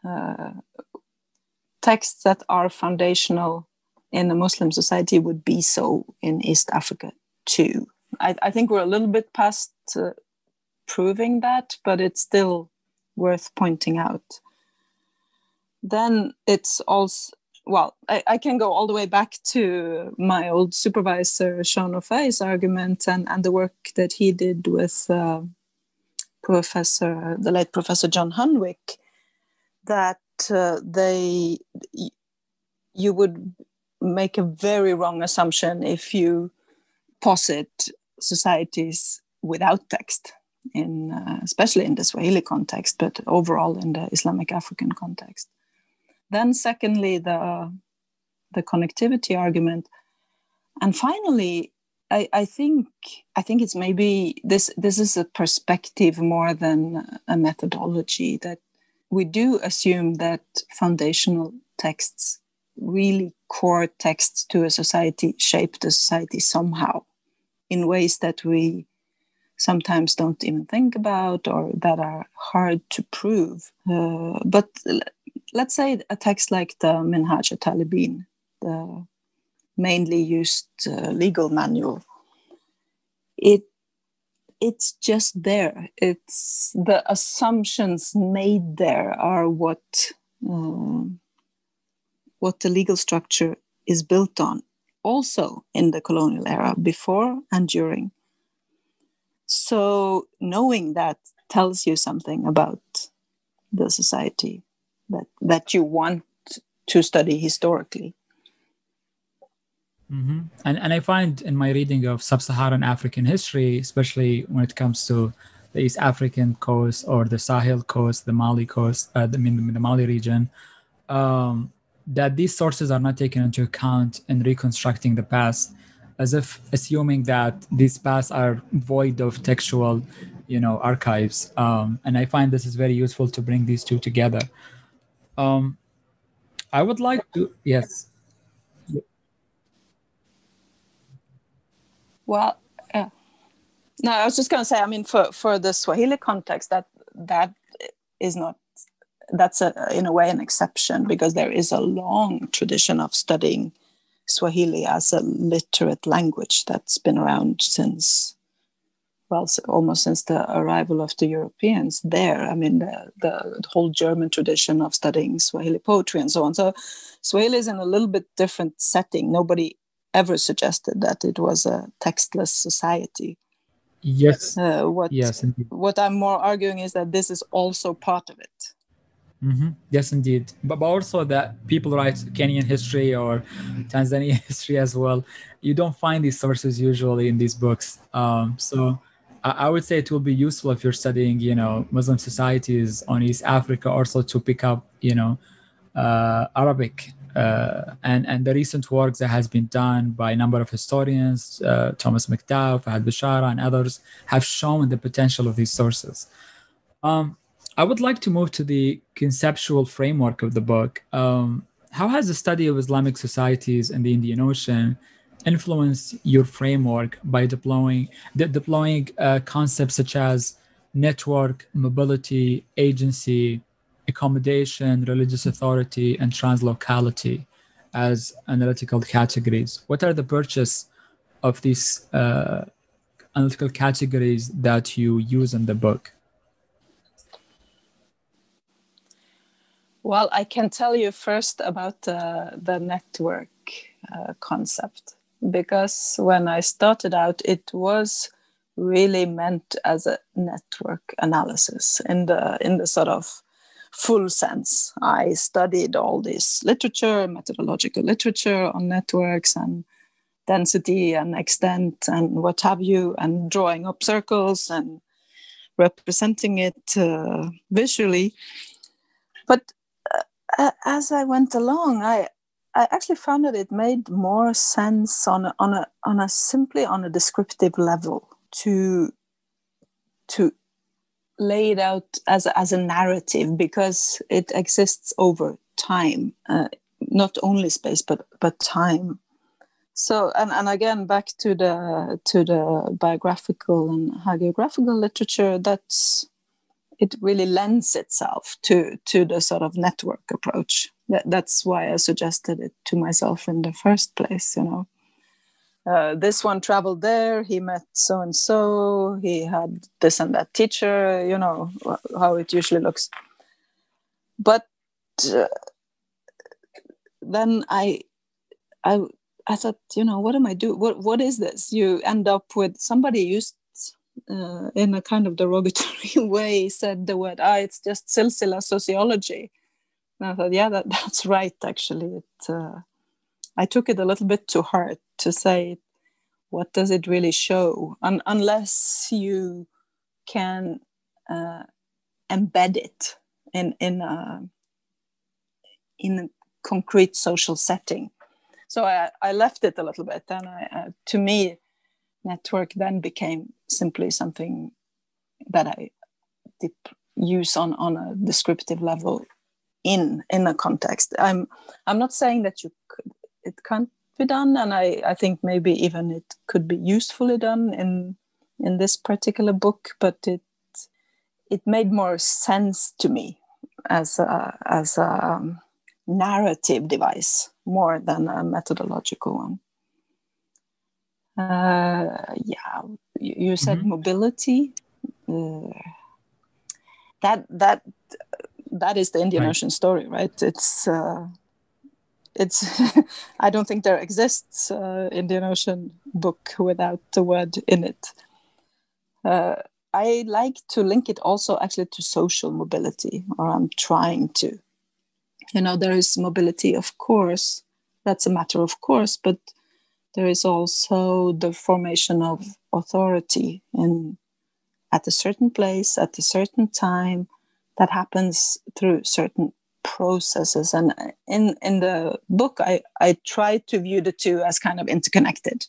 uh, texts that are foundational in a Muslim society would be so in East Africa too. I, I think we're a little bit past uh, proving that, but it's still worth pointing out. then it's also well, I, I, can go all the way back to my old supervisor Sean O'Fahey's argument and, and the work that he did with uh, Professor, the late Professor John Hunwick, that uh, they you would make a very wrong assumption if you posit societies without text in uh, especially in the Swahili context, but overall in the Islamic African context. Then, secondly, the the connectivity argument, and finally, I, I think I think it's maybe this this is a perspective more than a methodology that we do assume that foundational texts really core texts to a society shape the society somehow in ways that we sometimes don't even think about or that are hard to prove. Uh, but let's say a text like the Minhaj al-Talibin, the mainly used uh, legal manual, it it's just there. It's the assumptions made there are what uh, what the legal structure is built on. Also in the colonial era, before and during. So knowing that tells you something about the society that that you want to study historically. Mm-hmm. And and I find in my reading of sub-Saharan African history, especially when it comes to the East African coast or the Sahel coast, the Mali coast, uh, the, the Mali region, um, that these sources are not taken into account in reconstructing the past, as if assuming that these pasts are void of textual, you know, archives. Um, and I find this is very useful to bring these two together. Um, I would like to, yes. Well, yeah. No, I was just going to say, I mean, for, for the Swahili context, that that is not, that's a, in a way an exception because there is a long tradition of studying Swahili as a literate language that's been around since well, almost since the arrival of the Europeans there. I mean, the, the, whole German tradition of studying Swahili poetry and so on. So, Swahili is in a little bit different setting. Nobody ever suggested that it was a textless society. Yes. Uh, what, yes, indeed. What I'm more arguing is that this is also part of it. Mm-hmm. Yes, indeed. But, but also that people write Kenyan history or Tanzanian history as well. You don't find these sources usually in these books. Um, so I would say it will be useful if you're studying, you know, Muslim societies on East Africa, also to pick up, you know, uh, Arabic uh, and and the recent work that has been done by a number of historians, uh, Thomas McDow, Fahad Bishara, and others, have shown the potential of these sources. Um, I would like to move to the conceptual framework of the book. Um, how has the study of Islamic societies in the Indian Ocean influenced your framework by deploying de- deploying uh, concepts such as network, mobility, agency, accommodation, religious authority, and translocality as analytical categories. What are the purchase of these uh, analytical categories that you use in the book? Well, I can tell you first about uh, the network uh, concept because when I started out, it was really meant as a network analysis in the in the sort of full sense. I studied all this literature, methodological literature on networks and density and extent and what have you, and drawing up circles and representing it uh, visually. But uh, as I went along, I I actually found that it made more sense on a, on a on a simply on a descriptive level to to lay it out as as a narrative because it exists over time, uh, not only space but but time. So and, and again back to the to the biographical and hagiographical literature, that's it really lends itself to to the sort of network approach that, that's why I suggested it to myself in the first place. You know, uh, this one traveled there. He met so and so. He had this and that teacher. You know how it usually looks. But uh, then I, I, I thought, you know, what am I doing? What what is this? You end up with somebody used uh, in a kind of derogatory way said the word, ah, it's just silsila sociology. And I thought, yeah, that, that's right. Actually, it. Uh, I took it a little bit to heart to say, what does it really show? Un- unless you can uh, embed it in in a, in a concrete social setting. So I, I left it a little bit, and I, uh, to me, network then became simply something that I dip, use on on a descriptive level in in a context. I'm I'm not saying that you could it can't be done, and I I think maybe even it could be usefully done in in this particular book, but it it made more sense to me as a, as a um, narrative device more than a methodological one. Uh, yeah, you, you said mm-hmm. mobility. Uh, that that that is the Indian right. Ocean story, right? It's uh, it's. I don't think there exists uh, Indian Ocean book without the word in it. Uh, I like to link it also actually to social mobility, or I'm trying to. You know, there is mobility, of course, that's a matter of course, but there is also the formation of authority in at a certain place at a certain time that happens through certain processes. And in in the book i i try to view the two as kind of interconnected.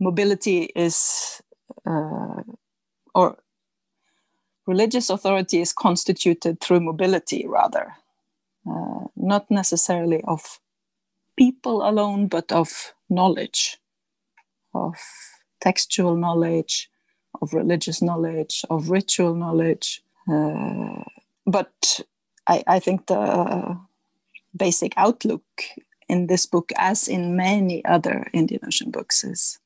Mobility is uh, or religious authority is constituted through mobility rather. Uh, not necessarily of people alone but of knowledge of textual knowledge of religious knowledge of ritual knowledge. Uh, but I, I think the basic outlook in this book as in many other indian ocean books is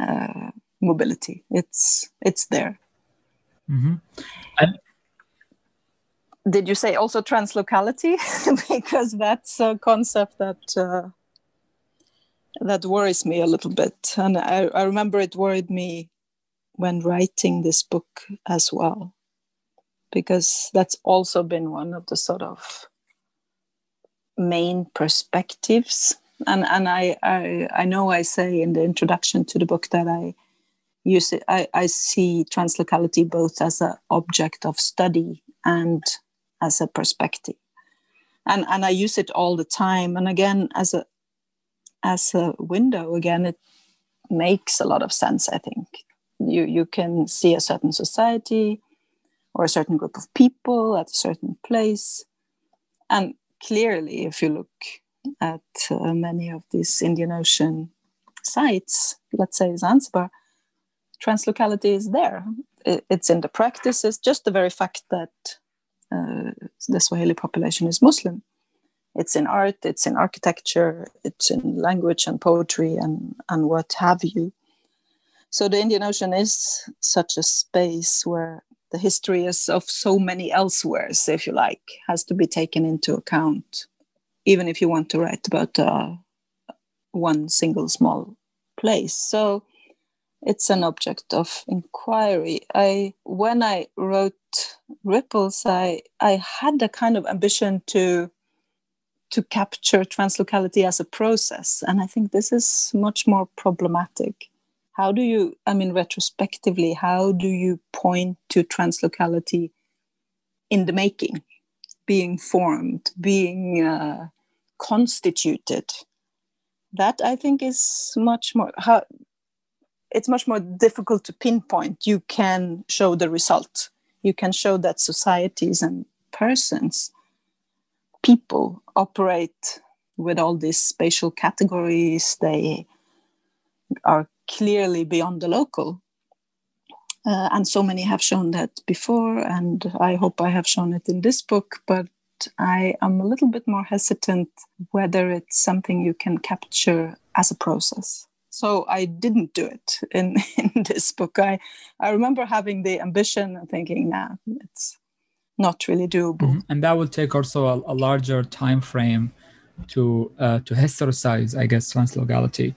uh, mobility. It's it's there. Mm-hmm. And did you say also translocality? because that's a concept that uh, that worries me a little bit, and I, I remember it worried me when writing this book as well, because that's also been one of the sort of main perspectives and and I, I i know i say in the introduction to the book that i use it, I, I see translocality both as an object of study and as a perspective. And, and I use it all the time. And again, as a as a window, again, it makes a lot of sense, I think. You you can see a certain society or a certain group of people at a certain place. And clearly, if you look at uh, many of these Indian Ocean sites, let's say Zanzibar, translocality is there. It's in the practices, just the very fact that uh, the Swahili population is Muslim. It's in art, it's in architecture, it's in language and poetry and, and what have you. So the Indian Ocean is such a space where the history is of so many elsewheres, if you like, has to be taken into account, even if you want to write about uh, one single small place. So it's an object of inquiry. I when I wrote Ripples, I I had a kind of ambition to to capture translocality as a process, and I think this is much more problematic. How do you, I mean, retrospectively, how do you point to translocality in the making, being formed, being uh, constituted? That I think is much more how it's much more difficult to pinpoint. You can show the result. You can show that societies and persons, people operate with all these spatial categories. They are clearly beyond the local. Uh, and so many have shown that before, and I hope I have shown it in this book, but I am a little bit more hesitant whether it's something you can capture as a process so I didn't do it in, in this book. I, I remember having the ambition and thinking, nah, it's not really doable. Mm-hmm. And that will take also a, a, larger time frame to uh, to historicize, I guess, translocality.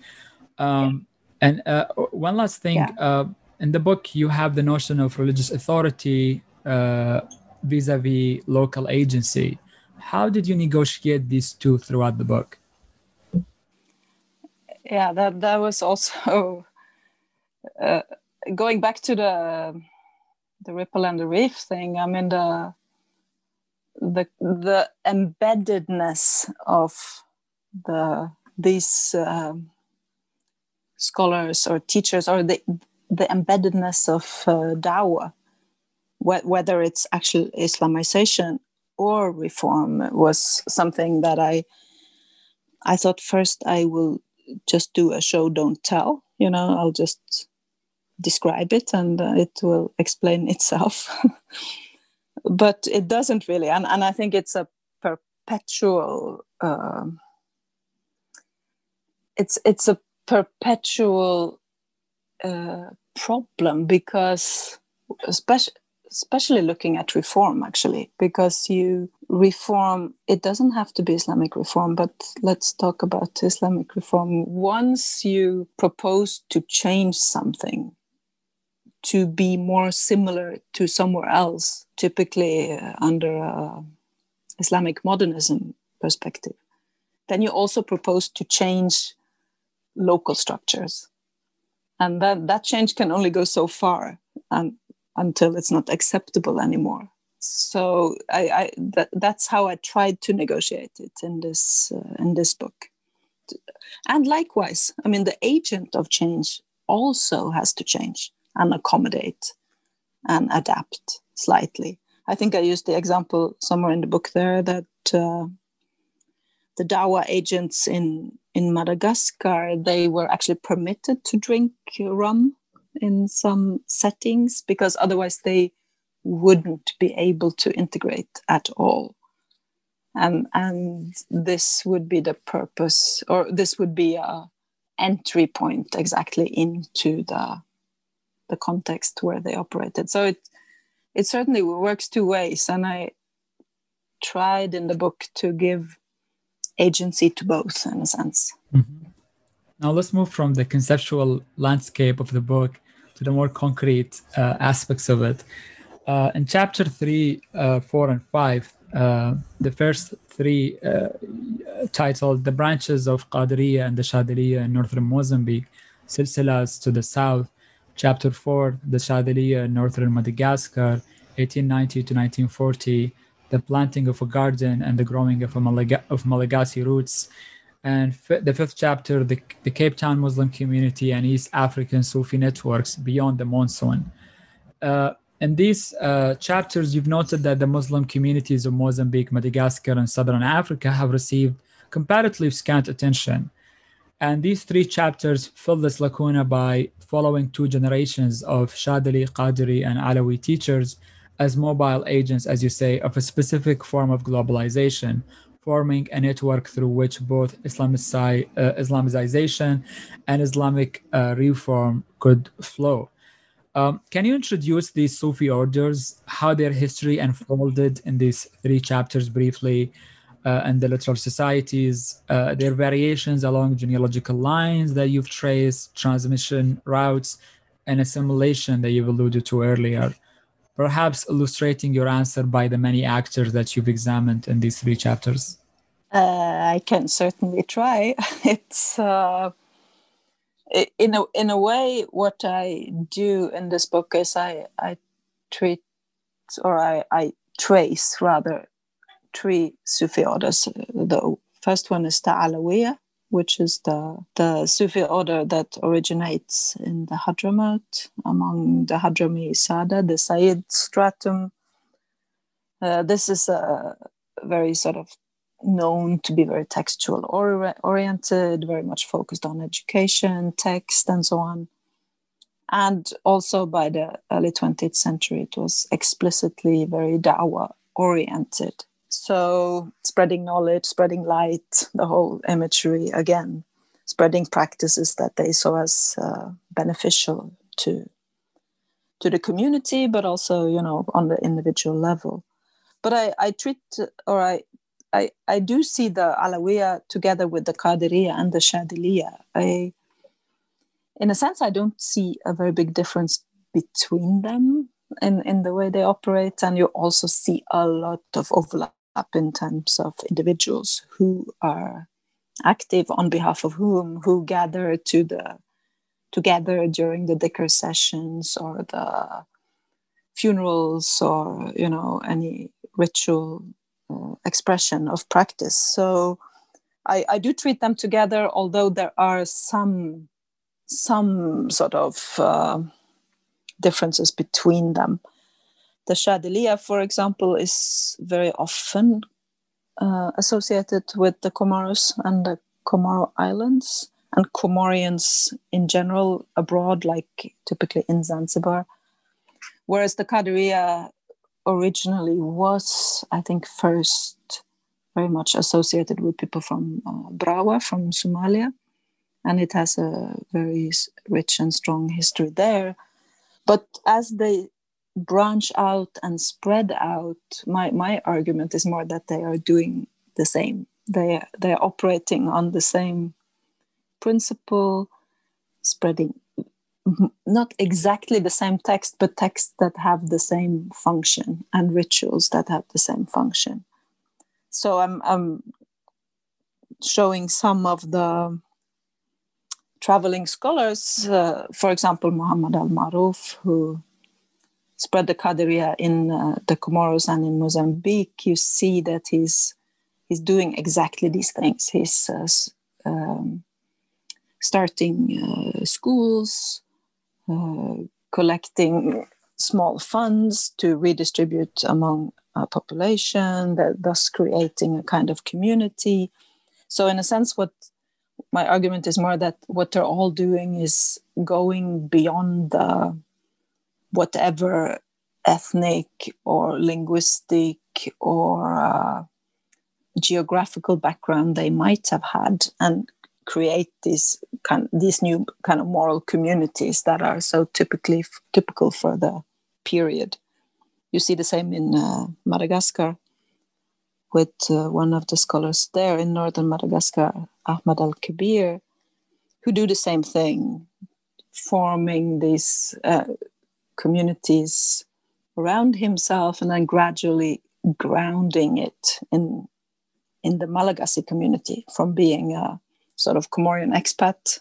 Um. And uh, one last thing, yeah. uh, in the book, you have the notion of religious authority uh, vis-a-vis local agency. How did you negotiate these two throughout the book? Yeah, that that was also uh, going back to the the ripple and the reef thing. I mean the the the embeddedness of the these um, scholars or teachers or the the embeddedness of uh, Dawah, wh- whether it's actual Islamization or reform, was something that I I thought first I will just do a show don't tell. You know, I'll just describe it and uh, it will explain itself. but it doesn't really and, and i think it's a perpetual uh, it's it's a perpetual uh, problem because especially especially looking at reform actually because you reform it doesn't have to be islamic reform but let's talk about islamic reform once you propose to change something to be more similar to somewhere else, typically uh, under a Islamic modernism perspective. Then you also propose to change local structures. And that, that change can only go so far and, until it's not acceptable anymore. So I, I that, that's how I tried to negotiate it in this uh, in this book. And likewise, I mean the agent of change also has to change and accommodate and adapt slightly. I think I used the example somewhere in the book there that uh, the Dawa agents in in Madagascar they were actually permitted to drink rum in some settings because otherwise they wouldn't be able to integrate at all. And and this would be the purpose, or this would be a entry point exactly into the the context where they operated. So it it certainly works two ways, and I tried in the book to give agency to both in a sense. Mm-hmm. Now let's move from the conceptual landscape of the book to the more concrete uh, aspects of it. Uh, in chapter three, uh, four, and five, uh, the first three uh, titled "The Branches of Qadiriya and the Shadiliya in Northern Mozambique," silsilas to the south, Chapter 4, the Shadiliya in northern Madagascar, 1890 to 1940, the planting of a garden and the growing of, Malaga- of Malagasy roots. And f- the fifth chapter, the, the Cape Town Muslim community and East African Sufi networks beyond the monsoon. Uh, in these uh, chapters, you've noted that the Muslim communities of Mozambique, Madagascar, and Southern Africa have received comparatively scant attention. And these three chapters fill this lacuna by following two generations of Shadili, Qadiri, and Alawi teachers as mobile agents, as you say, of a specific form of globalization, forming a network through which both Islamici- uh, Islamization and Islamic uh, reform could flow. Um, can you introduce these Sufi orders, how their history unfolded in these three chapters briefly, uh, and the literal societies, uh, their variations along genealogical lines that you've traced, transmission routes, and assimilation that you've alluded to earlier. Perhaps illustrating your answer by the many actors that you've examined in these three chapters. Uh, I can certainly try. It's uh, in a in a way what I do in this book is I I treat or I I trace rather three Sufi orders. The first one is the Alawiya, which is the, the Sufi order that originates in the Hadramaut among the Hadrami Sada, the Sayyid stratum. Uh, this is a very sort of known to be very textual or- oriented, very much focused on education, text, and so on. And also by the early 20th century, it was explicitly very dawa oriented. So, spreading knowledge, spreading light, the whole imagery again, spreading practices that they saw as uh, beneficial to to the community, but also you know on the individual level. But I, I treat or I I, I do see the Alawiya together with the Qadiriya and the Shadiliya. I, in a sense, I don't see a very big difference between them in, in the way they operate. And you also see a lot of overlap in terms of individuals who are active on behalf of whom, who gather to the together during the dhikr sessions or the funerals or you know any ritual uh, expression of practice. So I, I do treat them together although there are some some sort of uh, differences between them the Shadiliya, for example, is very often uh, associated with the Comoros and the Comoro Islands and Comorians in general abroad, like typically in Zanzibar. Whereas the Qadiriya originally was, I think, first very much associated with people from uh, Brawa, from Somalia. And it has a very rich and strong history there. But as they branch out and spread out, my, my argument is more that they are doing the same. They, they're operating on the same principle, spreading not exactly the same text, but texts that have the same function and rituals that have the same function. So I'm, I'm showing some of the traveling scholars, uh, for example, Muhammad al Maruf, who spread the Qadiriya in uh, the Comoros and in Mozambique. You see that he's he's doing exactly these things. He's uh, um, starting uh, schools, uh, collecting small funds to redistribute among a population, thus creating a kind of community. So, in a sense, what my argument is more that what they're all doing is going beyond the whatever ethnic or linguistic or uh, geographical background they might have had and create these kind these new kind of moral communities that are so typically typical for the period. You see the same in uh, madagascar with uh, one of the scholars there in northern madagascar ahmad al-kabir who do the same thing forming these uh, communities around himself and then gradually grounding it in in the Malagasy community from being a sort of Comorian expat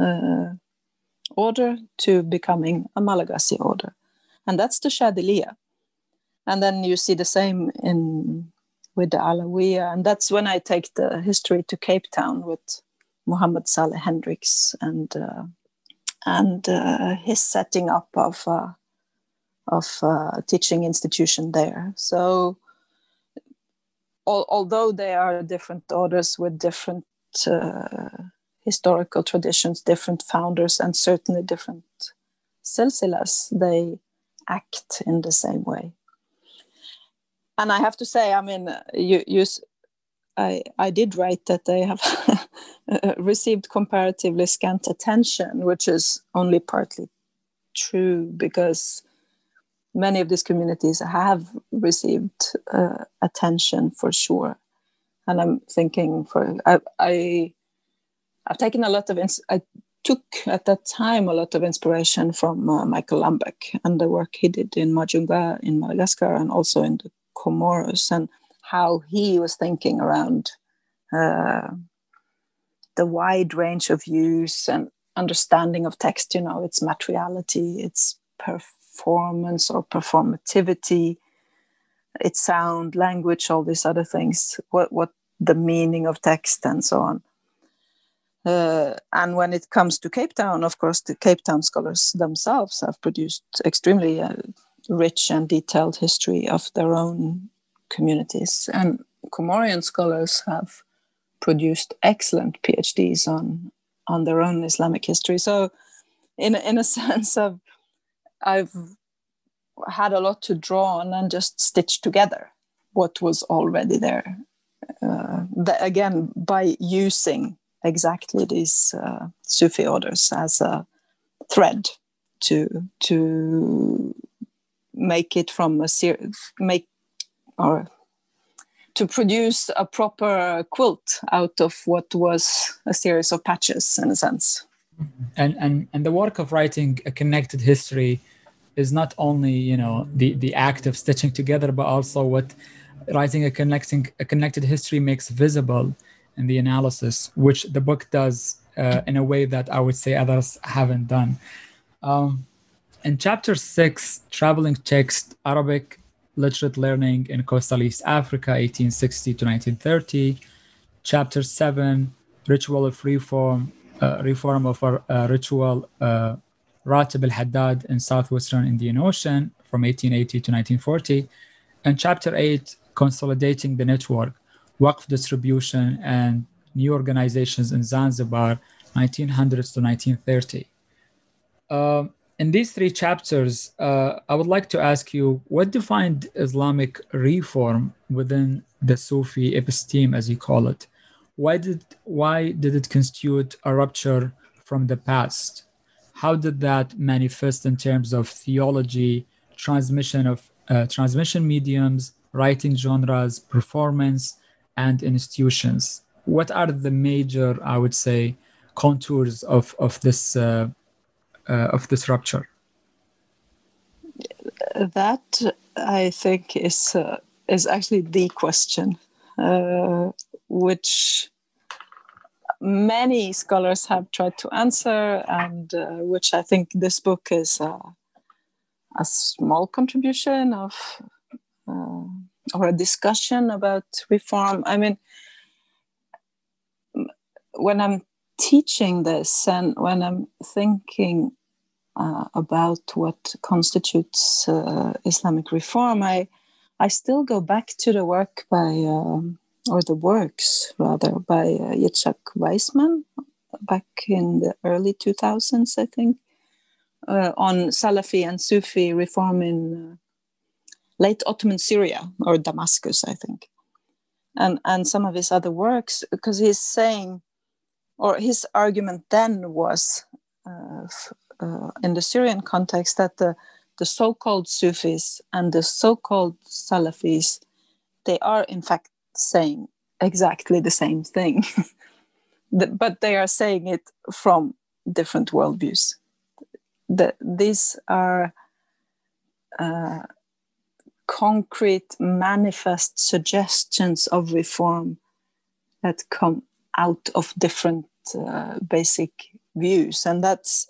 uh, order to becoming a Malagasy order. And that's the Shadiliya. And then you see the same in with the Alawiya. And that's when I take the history to Cape Town with Muhammad Saleh Hendricks and uh, and uh, his setting up of uh, of uh, teaching institution there. So, al- although they are different orders with different uh, historical traditions, different founders, and certainly different silsilas, they act in the same way. And I have to say, I mean, you, you I, I did write that they have received comparatively scant attention, which is only partly true because many of these communities have received uh, attention for sure. And I'm thinking for I, I I've taken a lot of I took at that time a lot of inspiration from uh, Michael Lambek and the work he did in Majunga in Madagascar and also in the Comoros and how he was thinking around uh, the wide range of use and understanding of text. You know, its materiality, its performance or performativity, its sound, language, all these other things. What what the meaning of text and so on. Uh, and when it comes to Cape Town, of course, the Cape Town scholars themselves have produced extremely uh, rich and detailed history of their own communities. And Comorian scholars have produced excellent PhDs on on their own Islamic history. So, in in a sense of, I've had a lot to draw on and just stitch together what was already there. Uh, the, again, by using exactly these uh, Sufi orders as a thread to to make it from a ser- make or to produce a proper quilt out of what was a series of patches in a sense. And and and the work of writing a connected history is not only you know the the act of stitching together but also what writing a connecting a connected history makes visible in the analysis which the book does uh, in a way that i would say others haven't done. Um, in chapter six traveling text arabic literate learning in coastal east africa 1860 to 1930 chapter seven ritual of reform uh, reform of a, a ritual uh, Ratib al-Haddad in southwestern Indian Ocean from 1880 to 1940, and Chapter 8, Consolidating the Network, Waqf Distribution and New Organizations in Zanzibar, 1900s to 1930. Uh, in these three chapters, uh, I would like to ask you what defined Islamic reform within the Sufi episteme, as you call it? Why did, why did it constitute a rupture from the past? how did that manifest in terms of theology, transmission of uh, transmission mediums, writing genres, performance, and institutions? What are the major, I would say, contours of of this uh, of this rupture? That I think is uh, is actually the question, uh, which many scholars have tried to answer, and uh, which I think this book is uh, a small contribution of uh, or a discussion about reform. I mean, when I'm teaching this and when I'm thinking uh, about what constitutes uh, Islamic reform, I I still go back to the work by um, or the works rather by uh, Itzchak Weismann back in the early 2000s, I think, uh, on Salafi and Sufi reform in uh, late Ottoman Syria or Damascus, I think. And, and some of his other works, because he's saying, or his argument then was uh, uh, in the Syrian context that the, the so called Sufis and the so called Salafis, they are in fact saying exactly the same thing, but they are saying it from different worldviews. The, these are uh, concrete, manifest suggestions of reform that come out of different uh, basic views, and that's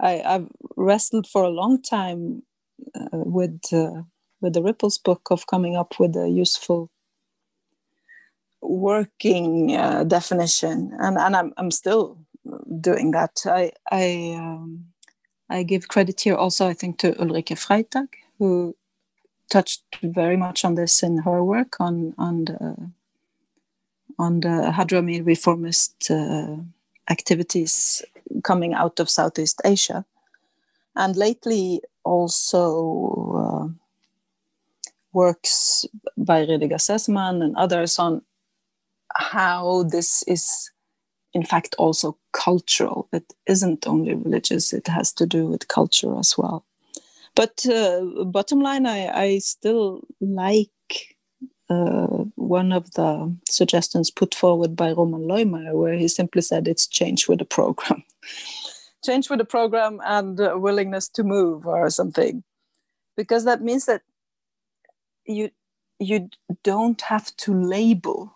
I, have wrestled for a long time uh, with uh, with the Ripples book of coming up with a useful working uh, definition, and and I'm I'm still doing that. I I um, I give credit here also I think to Ulrike Freitag who touched very much on this in her work on on the on the Hadrami reformist uh, activities coming out of Southeast Asia, and lately also. Uh, works by Rüdiger Seesemann and others on how this is in fact also cultural it isn't only religious it has to do with culture as well but uh, bottom line I, I still like uh, one of the suggestions put forward by Roman Loimeier where he simply said it's change with the program change with the program and uh, willingness to move or something because that means that you you don't have to label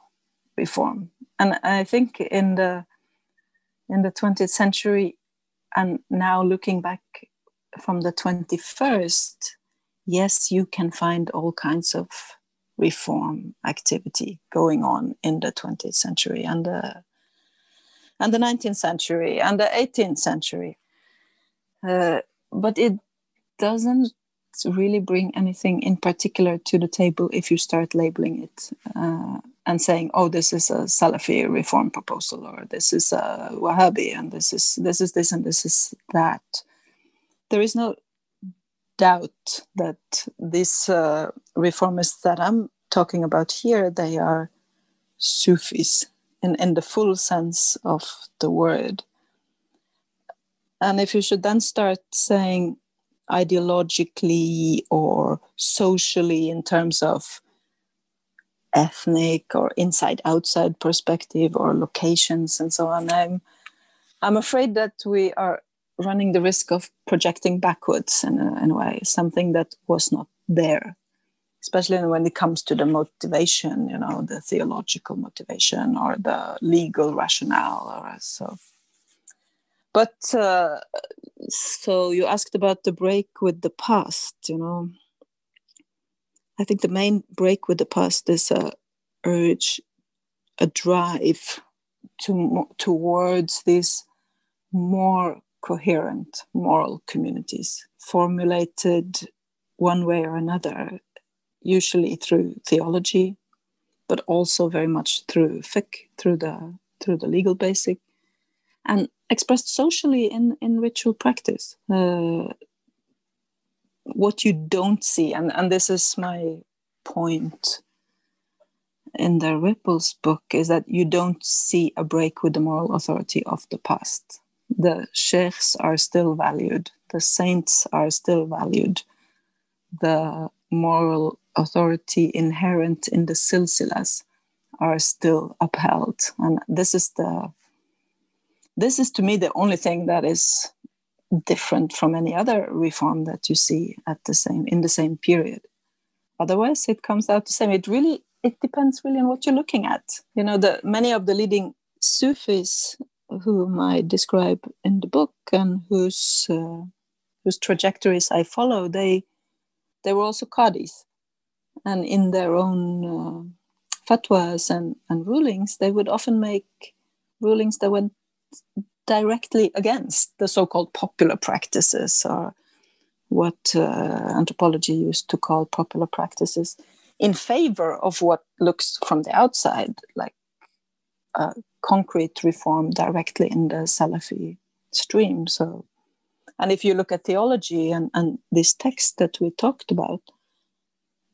reform. And I think in the in the 20th century, and now looking back from the 21st, yes, you can find all kinds of reform activity going on in the 20th century and the and the 19th century and the 18th century. Uh, but it doesn't really bring anything in particular to the table if you start labeling it. Uh, and saying, "Oh, this is a Salafi reform proposal, or this is a Wahhabi, and this is this is this and this is that." There is no doubt that these uh, reformists that I'm talking about here, they are Sufis in, in the full sense of the word. And if you should then start saying ideologically or socially in terms of ethnic or inside outside perspective or locations and so on. I'm I'm afraid that we are running the risk of projecting backwards in a, in a way, something that was not there, especially when it comes to the motivation, you know, the theological motivation or the legal rationale or so. But uh, so you asked about the break with the past, you know. I think the main break with the past is a urge, a drive to towards this more coherent moral communities formulated one way or another, usually through theology, but also very much through fiqh, through the through the legal basic, and expressed socially in in ritual practice. Uh, what you don't see, and, and this is my point in the Ripples book, is that you don't see a break with the moral authority of the past. The sheikhs are still valued, the saints are still valued, the moral authority inherent in the silsilas are still upheld. And this is the this is to me the only thing that is different from any other reform that you see at the same in the same period. Otherwise it comes out the same. It really it depends really on what you're looking at. You know the many of the leading sufis whom i describe in the book and whose uh, whose trajectories i follow they they were also qadis. And in their own uh, fatwas and, and rulings they would often make rulings that went directly against the so-called popular practices or what uh, anthropology used to call popular practices in favor of what looks from the outside like concrete reform directly in the Salafi stream. So, and if you look at theology and, and this text that we talked about,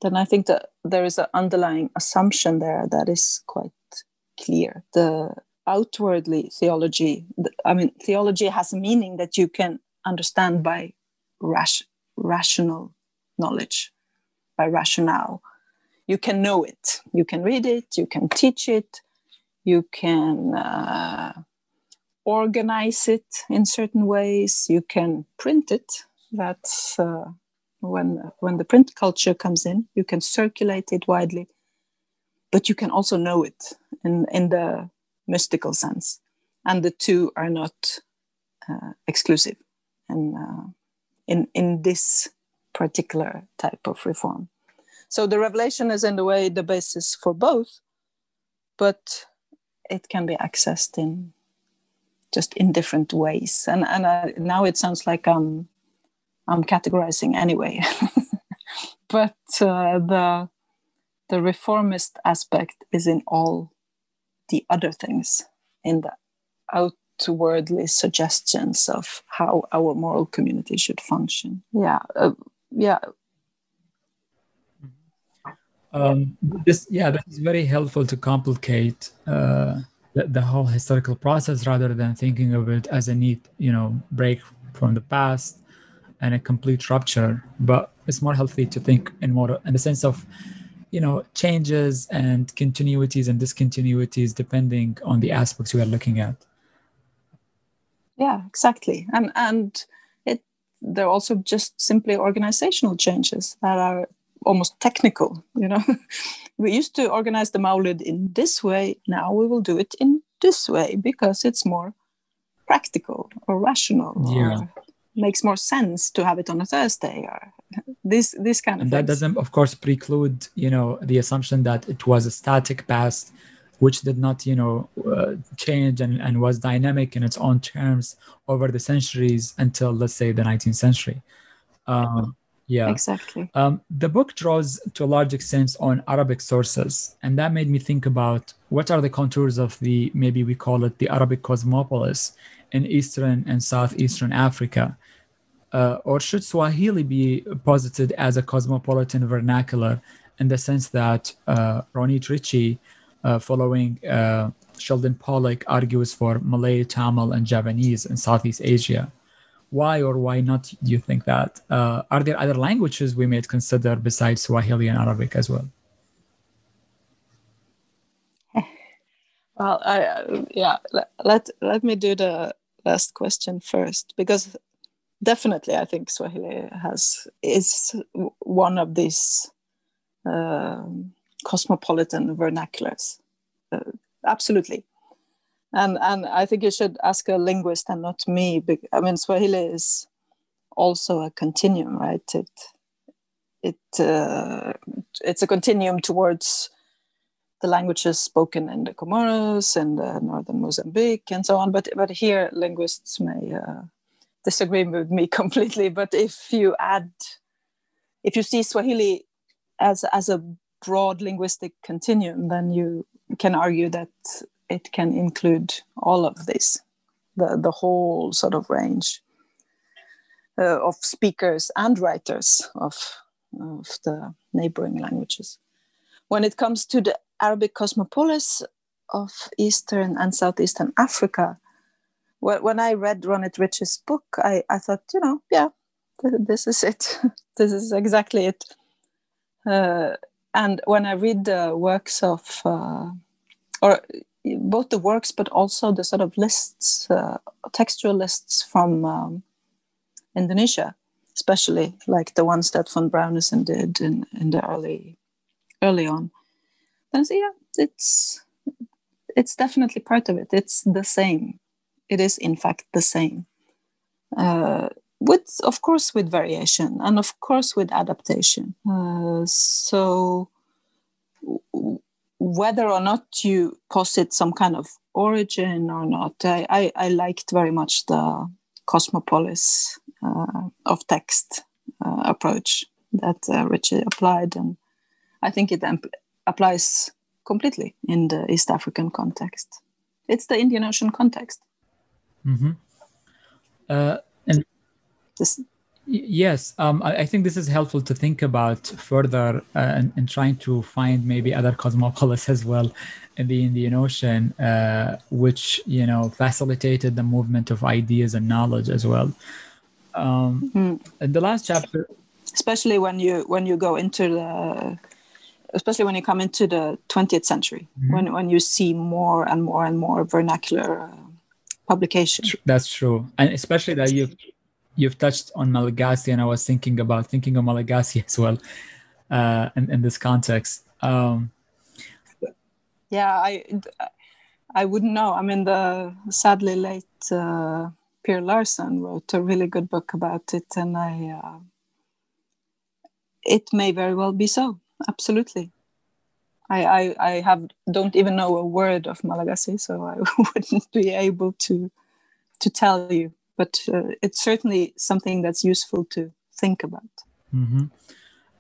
then I think that there is an underlying assumption there that is quite clear. The outwardly theology i mean theology has a meaning that you can understand by rash, rational knowledge by rationale you can know it you can read it you can teach it you can uh, organize it in certain ways you can print it that's uh, when when the print culture comes in you can circulate it widely but you can also know it in in the mystical sense. And the two are not uh, exclusive and uh, in, in this particular type of reform. So the revelation is in a way the basis for both, but it can be accessed in just in different ways. And and now it sounds like I'm I'm categorizing anyway, but uh, the the reformist aspect is in all the other things in the outwardly suggestions of how our moral community should function. Yeah, uh, yeah. Um, this, yeah, that is very helpful to complicate uh, the, the whole historical process rather than thinking of it as a neat, you know, break from the past and a complete rupture. But it's more healthy to think in more in the sense of you know changes and continuities and discontinuities depending on the aspects we are looking at yeah exactly and and it they're also just simply organizational changes that are almost technical you know. We used to organize the maulid in this way. Now we will do it in this way because it's more practical or rational yeah. or makes more sense to have it on a thursday or this this kind of and that doesn't of course preclude you know the assumption that it was a static past which did not you know uh, change and, and was dynamic in its own terms over the centuries until let's say the 19th century. Um, yeah. Exactly. Um, the book draws to a large extent on arabic sources and that made me think about what are the contours of the maybe we call it the arabic cosmopolis in eastern and southeastern africa. Uh, or should Swahili be posited as a cosmopolitan vernacular in the sense that uh, Ronit Ricci, uh, following uh, Sheldon Pollock, argues for Malay, Tamil, and Javanese in Southeast Asia? Why or why not do you think that? Uh, are there other languages we might consider besides Swahili and Arabic as well? Well, I uh, yeah. Let, let me do the last question first because definitely I think Swahili has is one of these um, cosmopolitan vernaculars. Uh, absolutely, and and I think you should ask a linguist and not me. I mean, Swahili is also a continuum, right? It it uh, it's a continuum towards the languages spoken in the Comoros and northern Mozambique and so on. But but here linguists may uh, disagree with me completely. But if you add, if you see Swahili as as a broad linguistic continuum, then you can argue that it can include all of this, the the whole sort of range uh, of speakers and writers of of the neighboring languages. When it comes to the Arabic cosmopolis of Eastern and Southeastern Africa, when I read Ronit Ricci's book, I, I thought, you know, yeah, this is it. this is exactly it. Uh, and when I read the works of, uh, or both the works, but also the sort of lists, uh, textual lists from um, Indonesia, especially like the ones that von Bruinessen did in, in the early, early on, I say, yeah, it's it's definitely part of it. It's the same. It is in fact the same. Uh, with of course with variation and of course with adaptation. Uh, so whether or not you posit some kind of origin or not, I, I, I liked very much the cosmopolis uh, of text uh, approach that uh, Ricci applied, and I think it applies completely in the East African context. It's the Indian Ocean context. Mm-hmm. Uh, and this, yes, um, I, think this is helpful to think about further uh, and, trying to find maybe other cosmopolis as well in the Indian Ocean, uh, which you know facilitated the movement of ideas and knowledge as well. Um, mm. In the last chapter, especially when you when you go into the especially when you come into the 20th century mm-hmm. when, when you see more and more and more vernacular uh, publication that's true and especially that you've you've touched on malagasy and i was thinking about thinking of malagasy as well uh, in, in this context um, yeah i i wouldn't know i mean the sadly late uh, Pier Larson wrote a really good book about it and i uh, it may very well be so absolutely. I, I, I have don't even know a word of Malagasy, so I wouldn't be able to to tell you. But uh, it's certainly something that's useful to think about. Mm-hmm.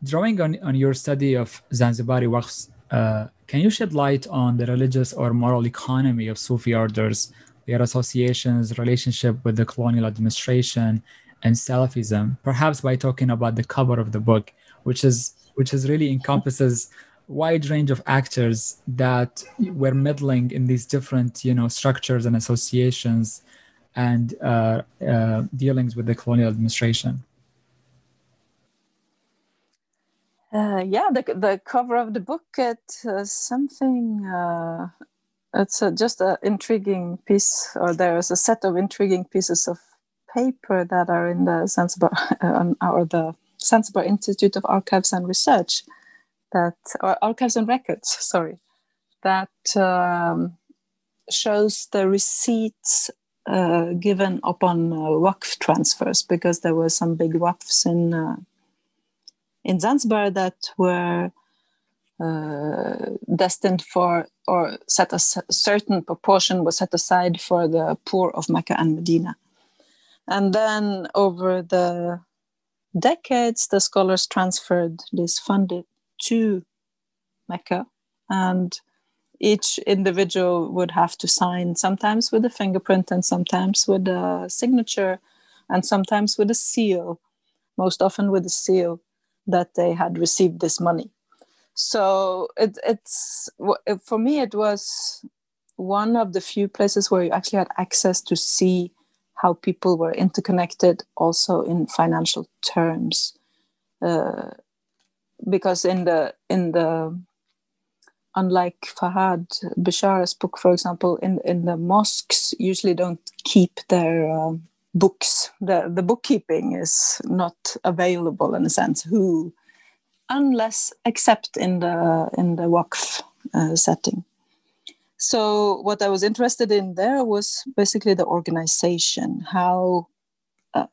Drawing on, on your study of Zanzibari Waqfs, uh, can you shed light on the religious or moral economy of Sufi orders, their associations, relationship with the colonial administration, and Salafism, perhaps by talking about the cover of the book, which is which is really encompasses wide range of actors that were meddling in these different you know structures and associations and uh, uh, dealings with the colonial administration. Uh, yeah the, the cover of the book it's uh, something uh, it's just an intriguing piece or there's a set of intriguing pieces of paper that are in the Zanzibar or the Zanzibar Institute of Archives and Research, that or Archives and Records, sorry, that um, shows the receipts uh, given upon uh, transfers because there were some big Waqfs in uh, in Zanzibar that were uh, destined for or set a certain proportion was set aside for the poor of Mecca and Medina. And then over the decades, the scholars transferred this funding to Mecca, and each individual would have to sign sometimes with a fingerprint and sometimes with a signature and sometimes with a seal, most often with a seal that they had received this money. So it, it's for me, it was one of the few places where you actually had access to see how people were interconnected also in financial terms uh, because in the in the unlike Fahad Bishara's book, for example, in, in the mosques usually don't keep their um, books. The, the bookkeeping is not available in a sense. Who, unless except in the in the Waqf uh, setting. So what I was interested in there was basically the organization, how uh,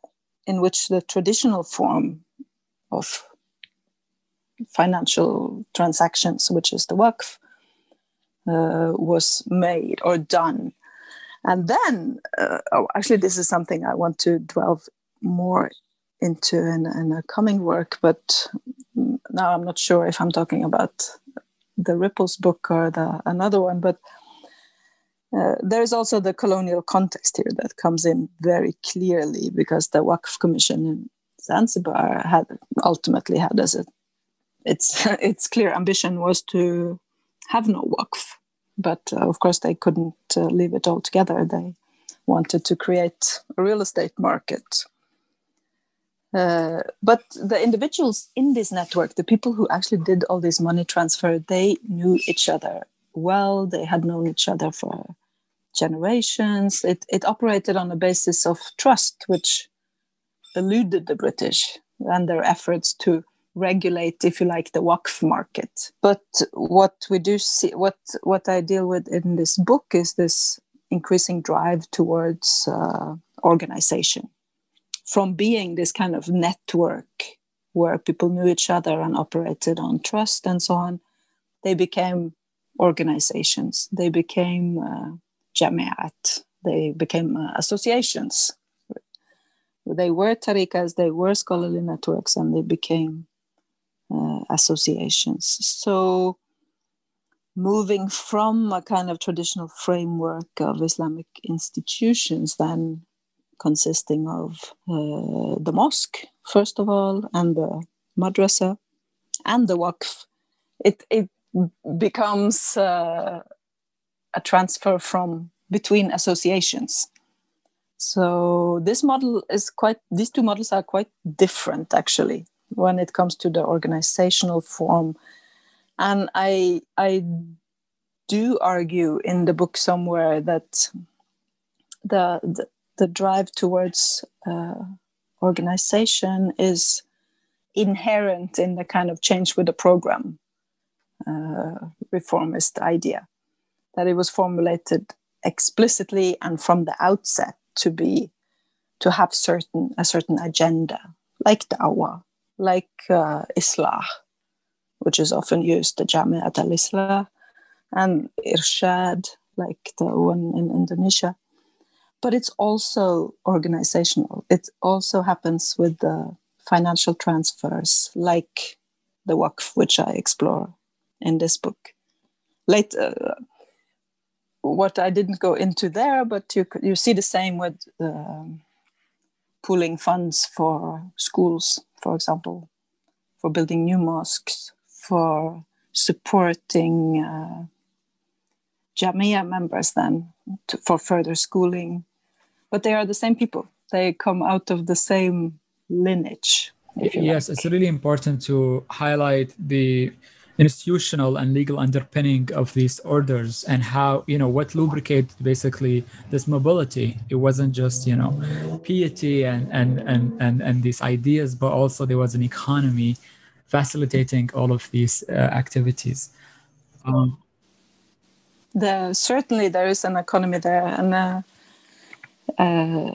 in which the traditional form of financial transactions, which is the Waqf, uh, was made or done. And then, uh, oh, actually, this is something I want to delve more into in, in a coming work, but now I'm not sure if I'm talking about the Ripples book or the another one, but uh, there is also the colonial context here that comes in very clearly because the Waqf Commission in Zanzibar had ultimately had as a its its clear ambition was to have no Waqf, but uh, of course they couldn't uh, leave it all together. They wanted to create a real estate market. Uh, but the individuals in this network, the people who actually did all this money transfer, they knew each other well. They had known each other for generations. It, it operated on a basis of trust, which eluded the British and their efforts to regulate, if you like, the Waqf market. But what we do see, what what I deal with in this book is this increasing drive towards uh, organization, from being this kind of network where people knew each other and operated on trust and so on, they became organizations. They became uh, jamiat. They became uh, associations. They were tariqas, they were scholarly networks, and they became uh, associations. So, moving from a kind of traditional framework of Islamic institutions, then consisting of uh, the mosque, first of all, and the madrasa, and the waqf, it, it becomes uh, a transfer from between associations. So this model is quite; these two models are quite different, actually when it comes to the organizational form. And I, I do argue in the book somewhere that the, the, the drive towards uh, organization is inherent in the kind of change with the program uh, reformist idea that it was formulated explicitly and from the outset to be to have certain a certain agenda like the dawah like uh, Islah, which is often used, the Jamiat al Islah, and Irshad, like the one in Indonesia. But it's also organizational. It also happens with the financial transfers, like the Waqf, which I explore in this book. Later, uh, what I didn't go into there, but you you see the same with uh, pooling funds for schools for example, for building new mosques, for supporting uh, Jamia members then to, for further schooling. But they are the same people. They come out of the same lineage. Yes, like. it's really important to highlight the institutional and legal underpinning of these orders and how you know what lubricated basically this mobility. It wasn't just you know piety and and and and, and these ideas but also there was an economy facilitating all of these uh, activities. Um, the, certainly there is an economy there and uh, uh,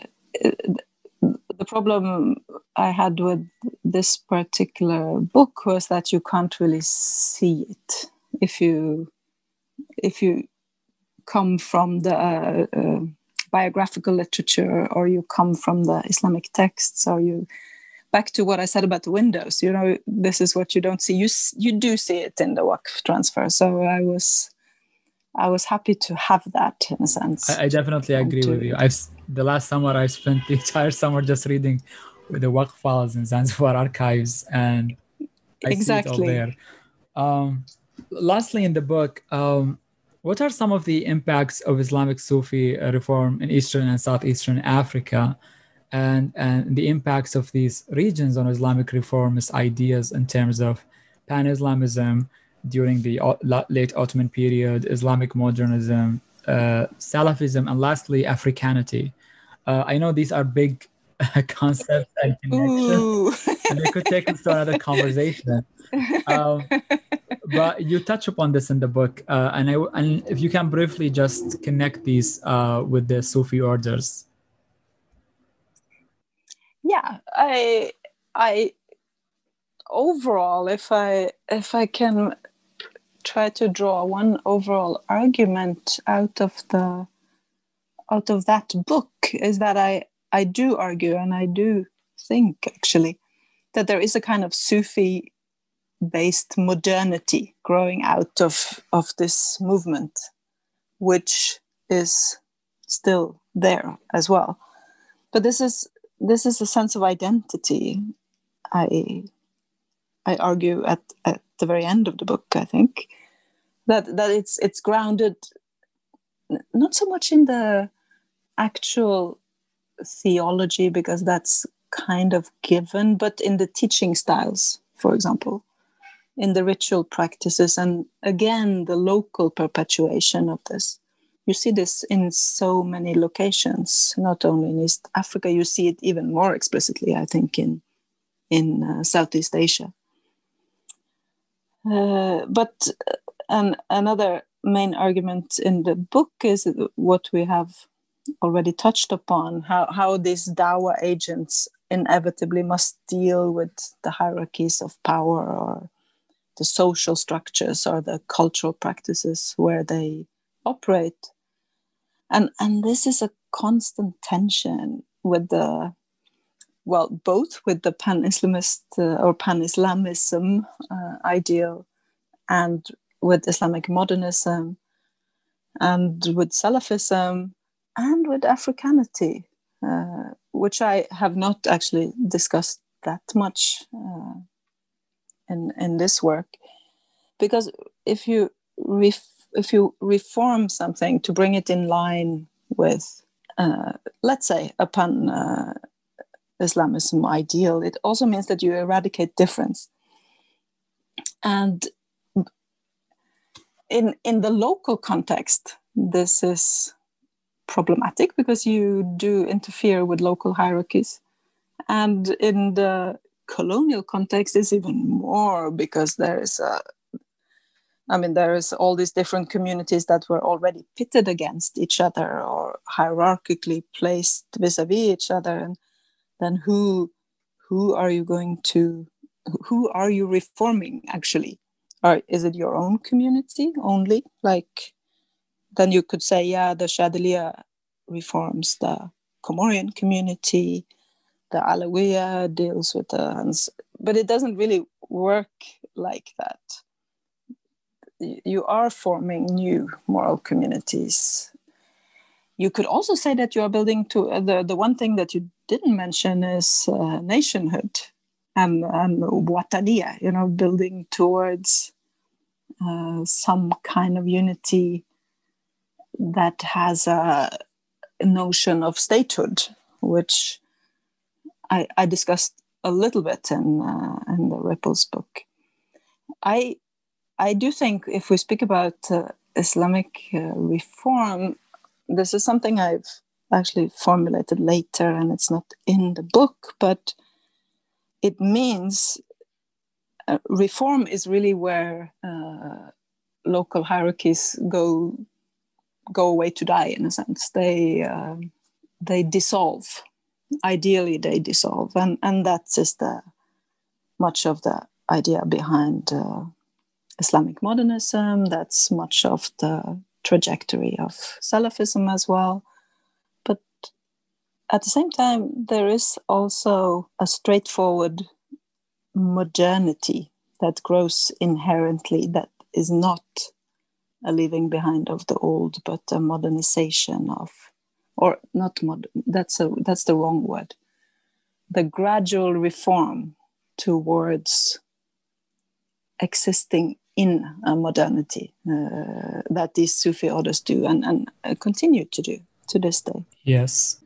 the problem I had with this particular book was that you can't really see it if you if you come from the uh, uh, biographical literature or you come from the Islamic texts or you back to what I said about the windows. You know, this is what you don't see. You you do see it in the Waqf transfer. So I was I was happy to have that in a sense. I, I definitely agree to, with you. I've the last summer I spent the entire summer just reading with the Waqf files in Zanzibar archives, and I exactly. see it all there. Um, lastly, in the book, um, what are some of the impacts of Islamic Sufi reform in Eastern and Southeastern Africa, and and the impacts of these regions on Islamic reformist ideas in terms of pan-Islamism, during the late Ottoman period, Islamic modernism, uh, Salafism, and lastly, Africanity. Uh, I know these are big concepts and connections, and they could take us to another conversation. Um, but you touch upon this in the book, uh, and I and if you can briefly just connect these uh, with the Sufi orders. Yeah, I I overall, if I if I can try to draw one overall argument out of the out of that book is that I I do argue and I do think actually that there is a kind of Sufi based modernity growing out of of this movement which is still there as well. But this is this is a sense of identity i i argue at at the very end of the book i think. That that it's it's grounded not so much in the actual theology because that's kind of given but in the teaching styles for example in the ritual practices and again the local perpetuation of this. You see this in so many locations not only in east africa you see it even more explicitly i think in in uh, southeast asia. Uh, but uh, and another main argument in the book is what we have already touched upon how, how these dawa agents inevitably must deal with the hierarchies of power or the social structures or the cultural practices where they operate. And and this is a constant tension with the well both with the pan-islamist uh, or pan-islamism uh, ideal and with islamic modernism and with salafism and with africanity uh, which i have not actually discussed that much uh, in in this work. Because if you ref- if you reform something to bring it in line with uh, let's say a pan uh, islamism ideal it also means that you eradicate difference. And in in the local context this is problematic because you do interfere with local hierarchies and in the colonial context is even more because there is a I mean, there is all these different communities that were already pitted against each other or hierarchically placed vis-a-vis each other, and then who who are you going to who are you reforming actually? Or is it your own community only? Like, then you could say, yeah, the Shadiliya reforms the Comorian community, the Alawiya deals with the Hans, but it doesn't really work like that. You are forming new moral communities. You could also say that you are building to uh, the the one thing that you didn't mention is uh, nationhood and and wataniya, you know, building towards uh, some kind of unity that has a notion of statehood, which I, I discussed a little bit in uh, in the Ripples book. I I do think if we speak about uh, Islamic uh, reform, this is something I've actually formulated later, and it's not in the book, but it means uh, reform is really where uh, local hierarchies go go away to die in a sense. They um, they dissolve. Ideally they dissolve. And and that's just the much of the idea behind uh, islamic modernism. That's much of the trajectory of salafism as well. But at the same time there is also a straightforward modernity that grows inherently that is not a leaving behind of the old but a modernization of or not mod that's a that's the wrong word the gradual reform towards existing in a modernity uh, that these Sufi orders do and, and uh, continue to do to this day. Yes.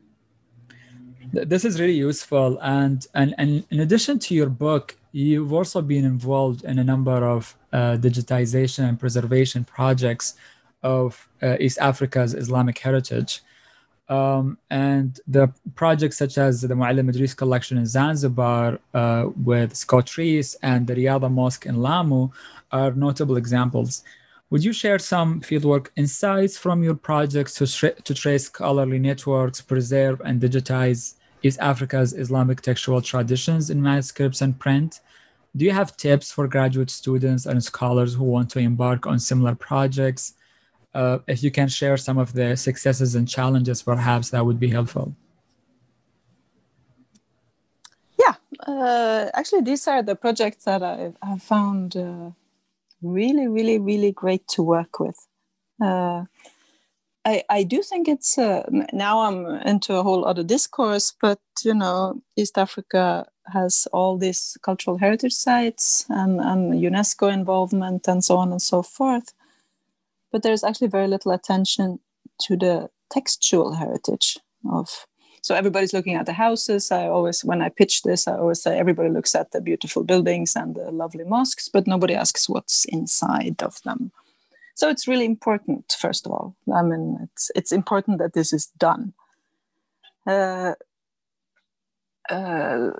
This is really useful. And, and, and in addition to your book, you've also been involved in a number of uh, digitization and preservation projects of uh, East Africa's Islamic heritage. Um, and the projects such as the Muallim Idris collection in Zanzibar uh, with Scott Reese and the Riyadh Mosque in Lamu are notable examples. Would you share some fieldwork insights from your projects to, tra- to trace scholarly networks, preserve and digitize East Africa's Islamic textual traditions in manuscripts and print? Do you have tips for graduate students and scholars who want to embark on similar projects? Uh, if you can share some of the successes and challenges, perhaps that would be helpful. Yeah, uh, actually, these are the projects that I have found uh, really, really, really great to work with. I, I do think it's uh, now I'm into a whole other discourse, but you know, East Africa has all these cultural heritage sites and, and UNESCO involvement and so on and so forth. But there's actually very little attention to the textual heritage of so everybody's looking at the houses i always when i pitch this i always say everybody looks at the beautiful buildings and the lovely mosques but nobody asks what's inside of them so it's really important first of all. I mean it's it's important that this is done. Uh, uh,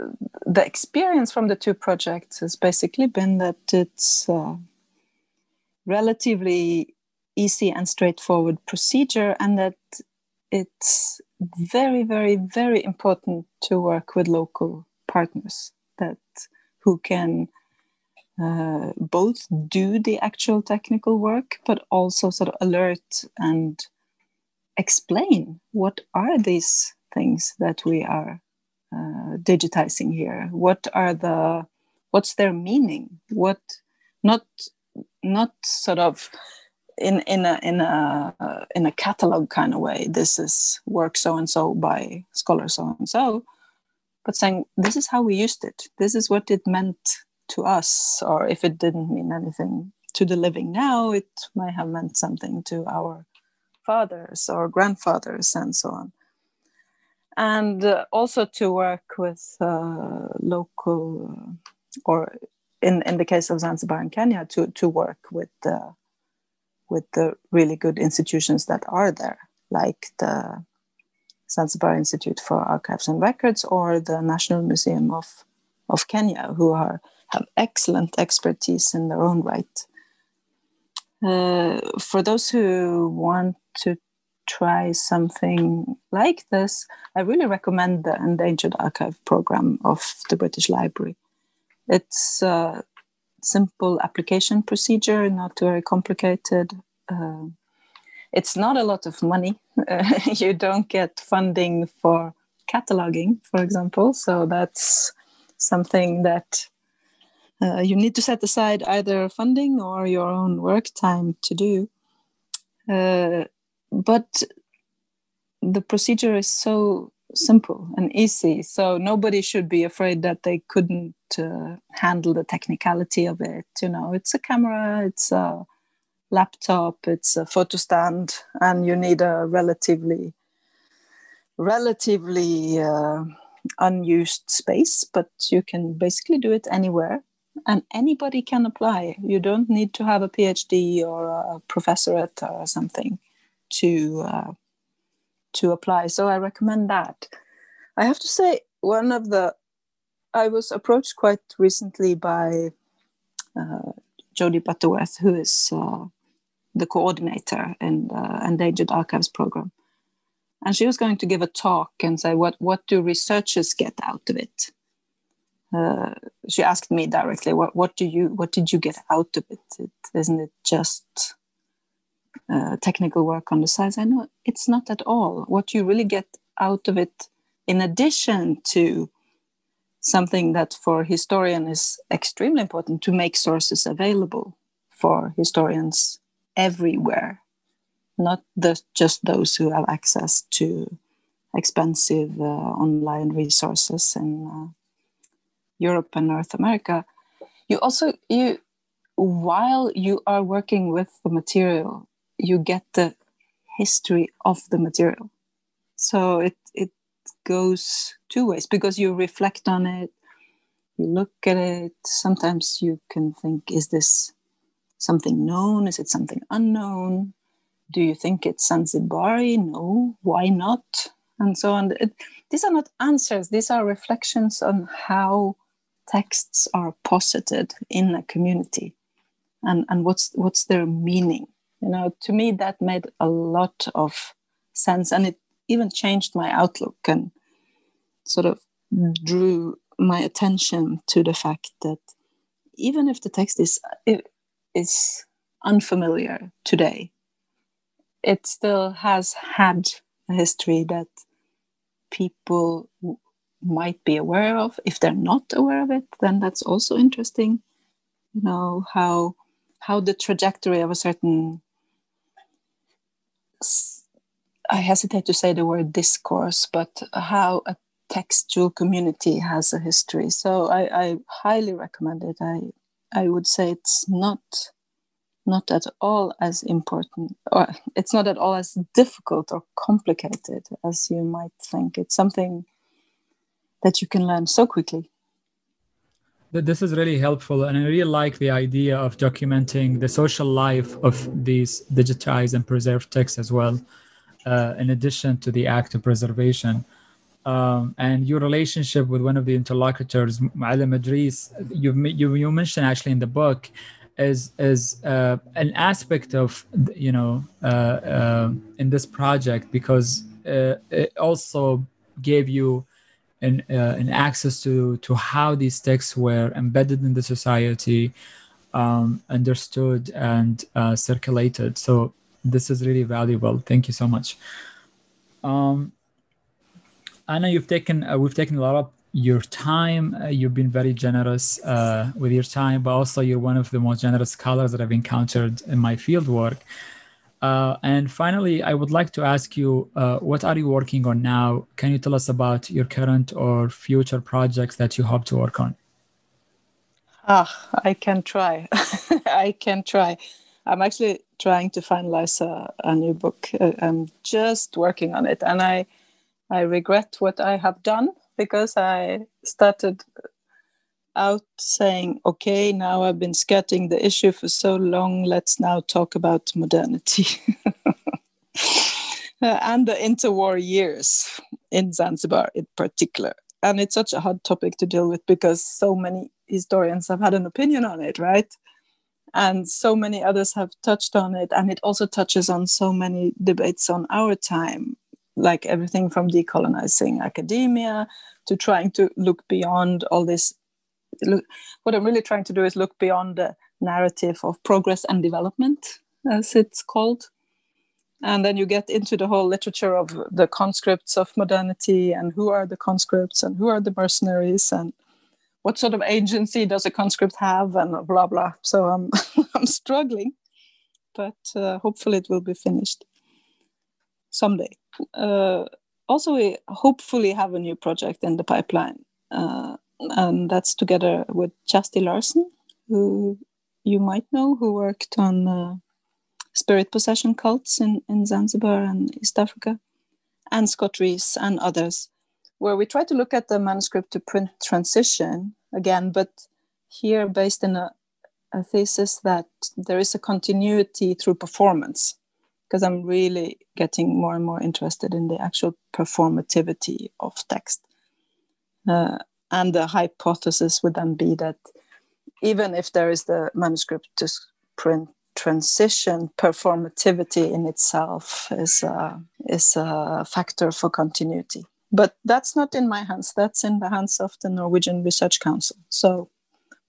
the experience from the two projects has basically been that it's uh, relatively easy and straightforward procedure and that it's very very very important to work with local partners that who can uh, both do the actual technical work but also sort of alert and explain what are these things that we are uh, digitizing here. What are the what's their meaning? What not not sort of in in a in a uh, in a catalog kind of way this is work so and so by scholar so and so but saying this is how we used it. This is what it meant to us or if it didn't mean anything to the living now it might have meant something to our fathers or grandfathers and so on. And uh, also to work with uh, local uh, or in, in the case of Zanzibar and Kenya to, to work with uh, with the really good institutions that are there, like the Zanzibar Institute for Archives and Records or the National Museum of, of Kenya, who are have excellent expertise in their own right. Uh, for those who want to try something like this, I really recommend the Endangered Archive program of the British Library. It's a simple application procedure, not very complicated. Uh, it's not a lot of money. Uh, you don't get funding for cataloging, for example. So that's something that uh, you need to set aside either funding or your own work time to do. Uh, but the procedure is so simple and easy, so nobody should be afraid that they couldn't uh, handle the technicality of it. You know, it's a camera, it's a laptop, it's a photo stand, and you need a relatively relatively uh, unused space, but you can basically do it anywhere and anybody can apply. You don't need to have a PhD or a professorate or something to uh, to apply. So I recommend that. I have to say, one of the I was approached quite recently by uh, Jody Butterworth, who is uh, the coordinator in the Endangered Archives program, and she was going to give a talk and say, "What what do researchers get out of it?" Uh, she asked me directly, "What what do you what did you get out of it? it isn't it just uh, technical work on the side?" I know it's not at all. What you really get out of it, in addition to something that for historian is extremely important to make sources available for historians everywhere, not the, just those who have access to expensive uh, online resources and uh, Europe and North America, you also you while you are working with the material, you get the history of the material. So it it goes two ways because you reflect on it, you look at it, sometimes you can think, is this something known? Is it something unknown? Do you think it's Zanzibari? No. Why not? And so on. It, these are not answers, these are reflections on how texts are posited in a community and, and what's what's their meaning. You know, to me that made a lot of sense and it even changed my outlook and sort of drew my attention to the fact that even if the text is is unfamiliar today, it still has had a history that people might be aware of. If they're not aware of it, then that's also interesting. You know how how the trajectory of a certain I hesitate to say the word discourse, but how a textual community has a history. So I, I highly recommend it. I I would say it's not not at all as important or it's not at all as difficult or complicated as you might think. It's something that you can learn so quickly. This is really helpful, and I really like the idea of documenting the social life of these digitized and preserved texts as well, uh, in addition to the act of preservation um, and your relationship with one of the interlocutors, Muallim Idris, you, you, you mentioned actually in the book, is is uh, an aspect of you know uh, uh, in this project because uh, it also gave you an, uh, an access to to how these texts were embedded in the society, um, understood and uh, circulated. So this is really valuable. Thank you so much. Um, Anna, you've taken uh, we've taken a lot of your time. Uh, you've been very generous uh, with your time, but also you're one of the most generous scholars that I've encountered in my field work. Uh, and finally, I would like to ask you, uh, what are you working on now? Can you tell us about your current or future projects that you hope to work on? Ah, I can try. I can try. I'm actually trying to finalize a, a new book. Uh, I'm just working on it, and I I regret what I have done because I started out saying, okay, now I've been skirting the issue for so long, let's now talk about modernity. Uh, and the interwar years in Zanzibar in particular. And it's such a hard topic to deal with because so many historians have had an opinion on it, right? And so many others have touched on it. And it also touches on so many debates on our time like everything from decolonizing academia to trying to look beyond all this look, what i'm really trying to do is look beyond the narrative of progress and development as it's called and then you get into the whole literature of the conscripts of modernity and who are the conscripts and who are the mercenaries and what sort of agency does a conscript have and blah blah so i'm i'm struggling but uh, hopefully it will be finished someday. Uh, also, we hopefully have a new project in the pipeline, uh, and that's together with Kjersti Larsen, who you might know, who worked on uh, spirit possession cults in, in Zanzibar and East Africa, and Scott Reese and others, where we try to look at the manuscript to print transition again, but here based in a, a thesis that there is a continuity through performance because I'm really getting more and more interested in the actual performativity of text. Uh, and the hypothesis would then be that even if there is the manuscript to print transition, performativity in itself is a, is a factor for continuity. But that's not in my hands, that's in the hands of the Norwegian Research Council. So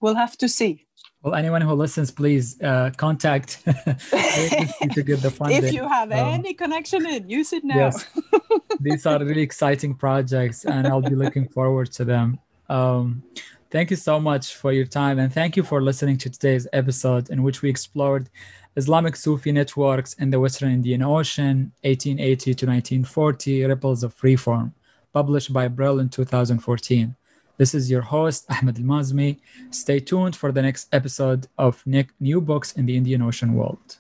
we'll have to see. Well, anyone who listens, please uh, contact to get the funding. If you have um, any connection in, use it now. Yes. These are really exciting projects, and I'll be looking forward to them. Um, thank you so much for your time, and thank you for listening to today's episode, in which we explored Islamic Sufi networks in the Western Indian Ocean, 1880 to 1940, Ripples of Reform, published by Brill in 2014. This is your host, Ahmed AlMaazmi. Stay tuned for the next episode of New Books in the Indian Ocean World.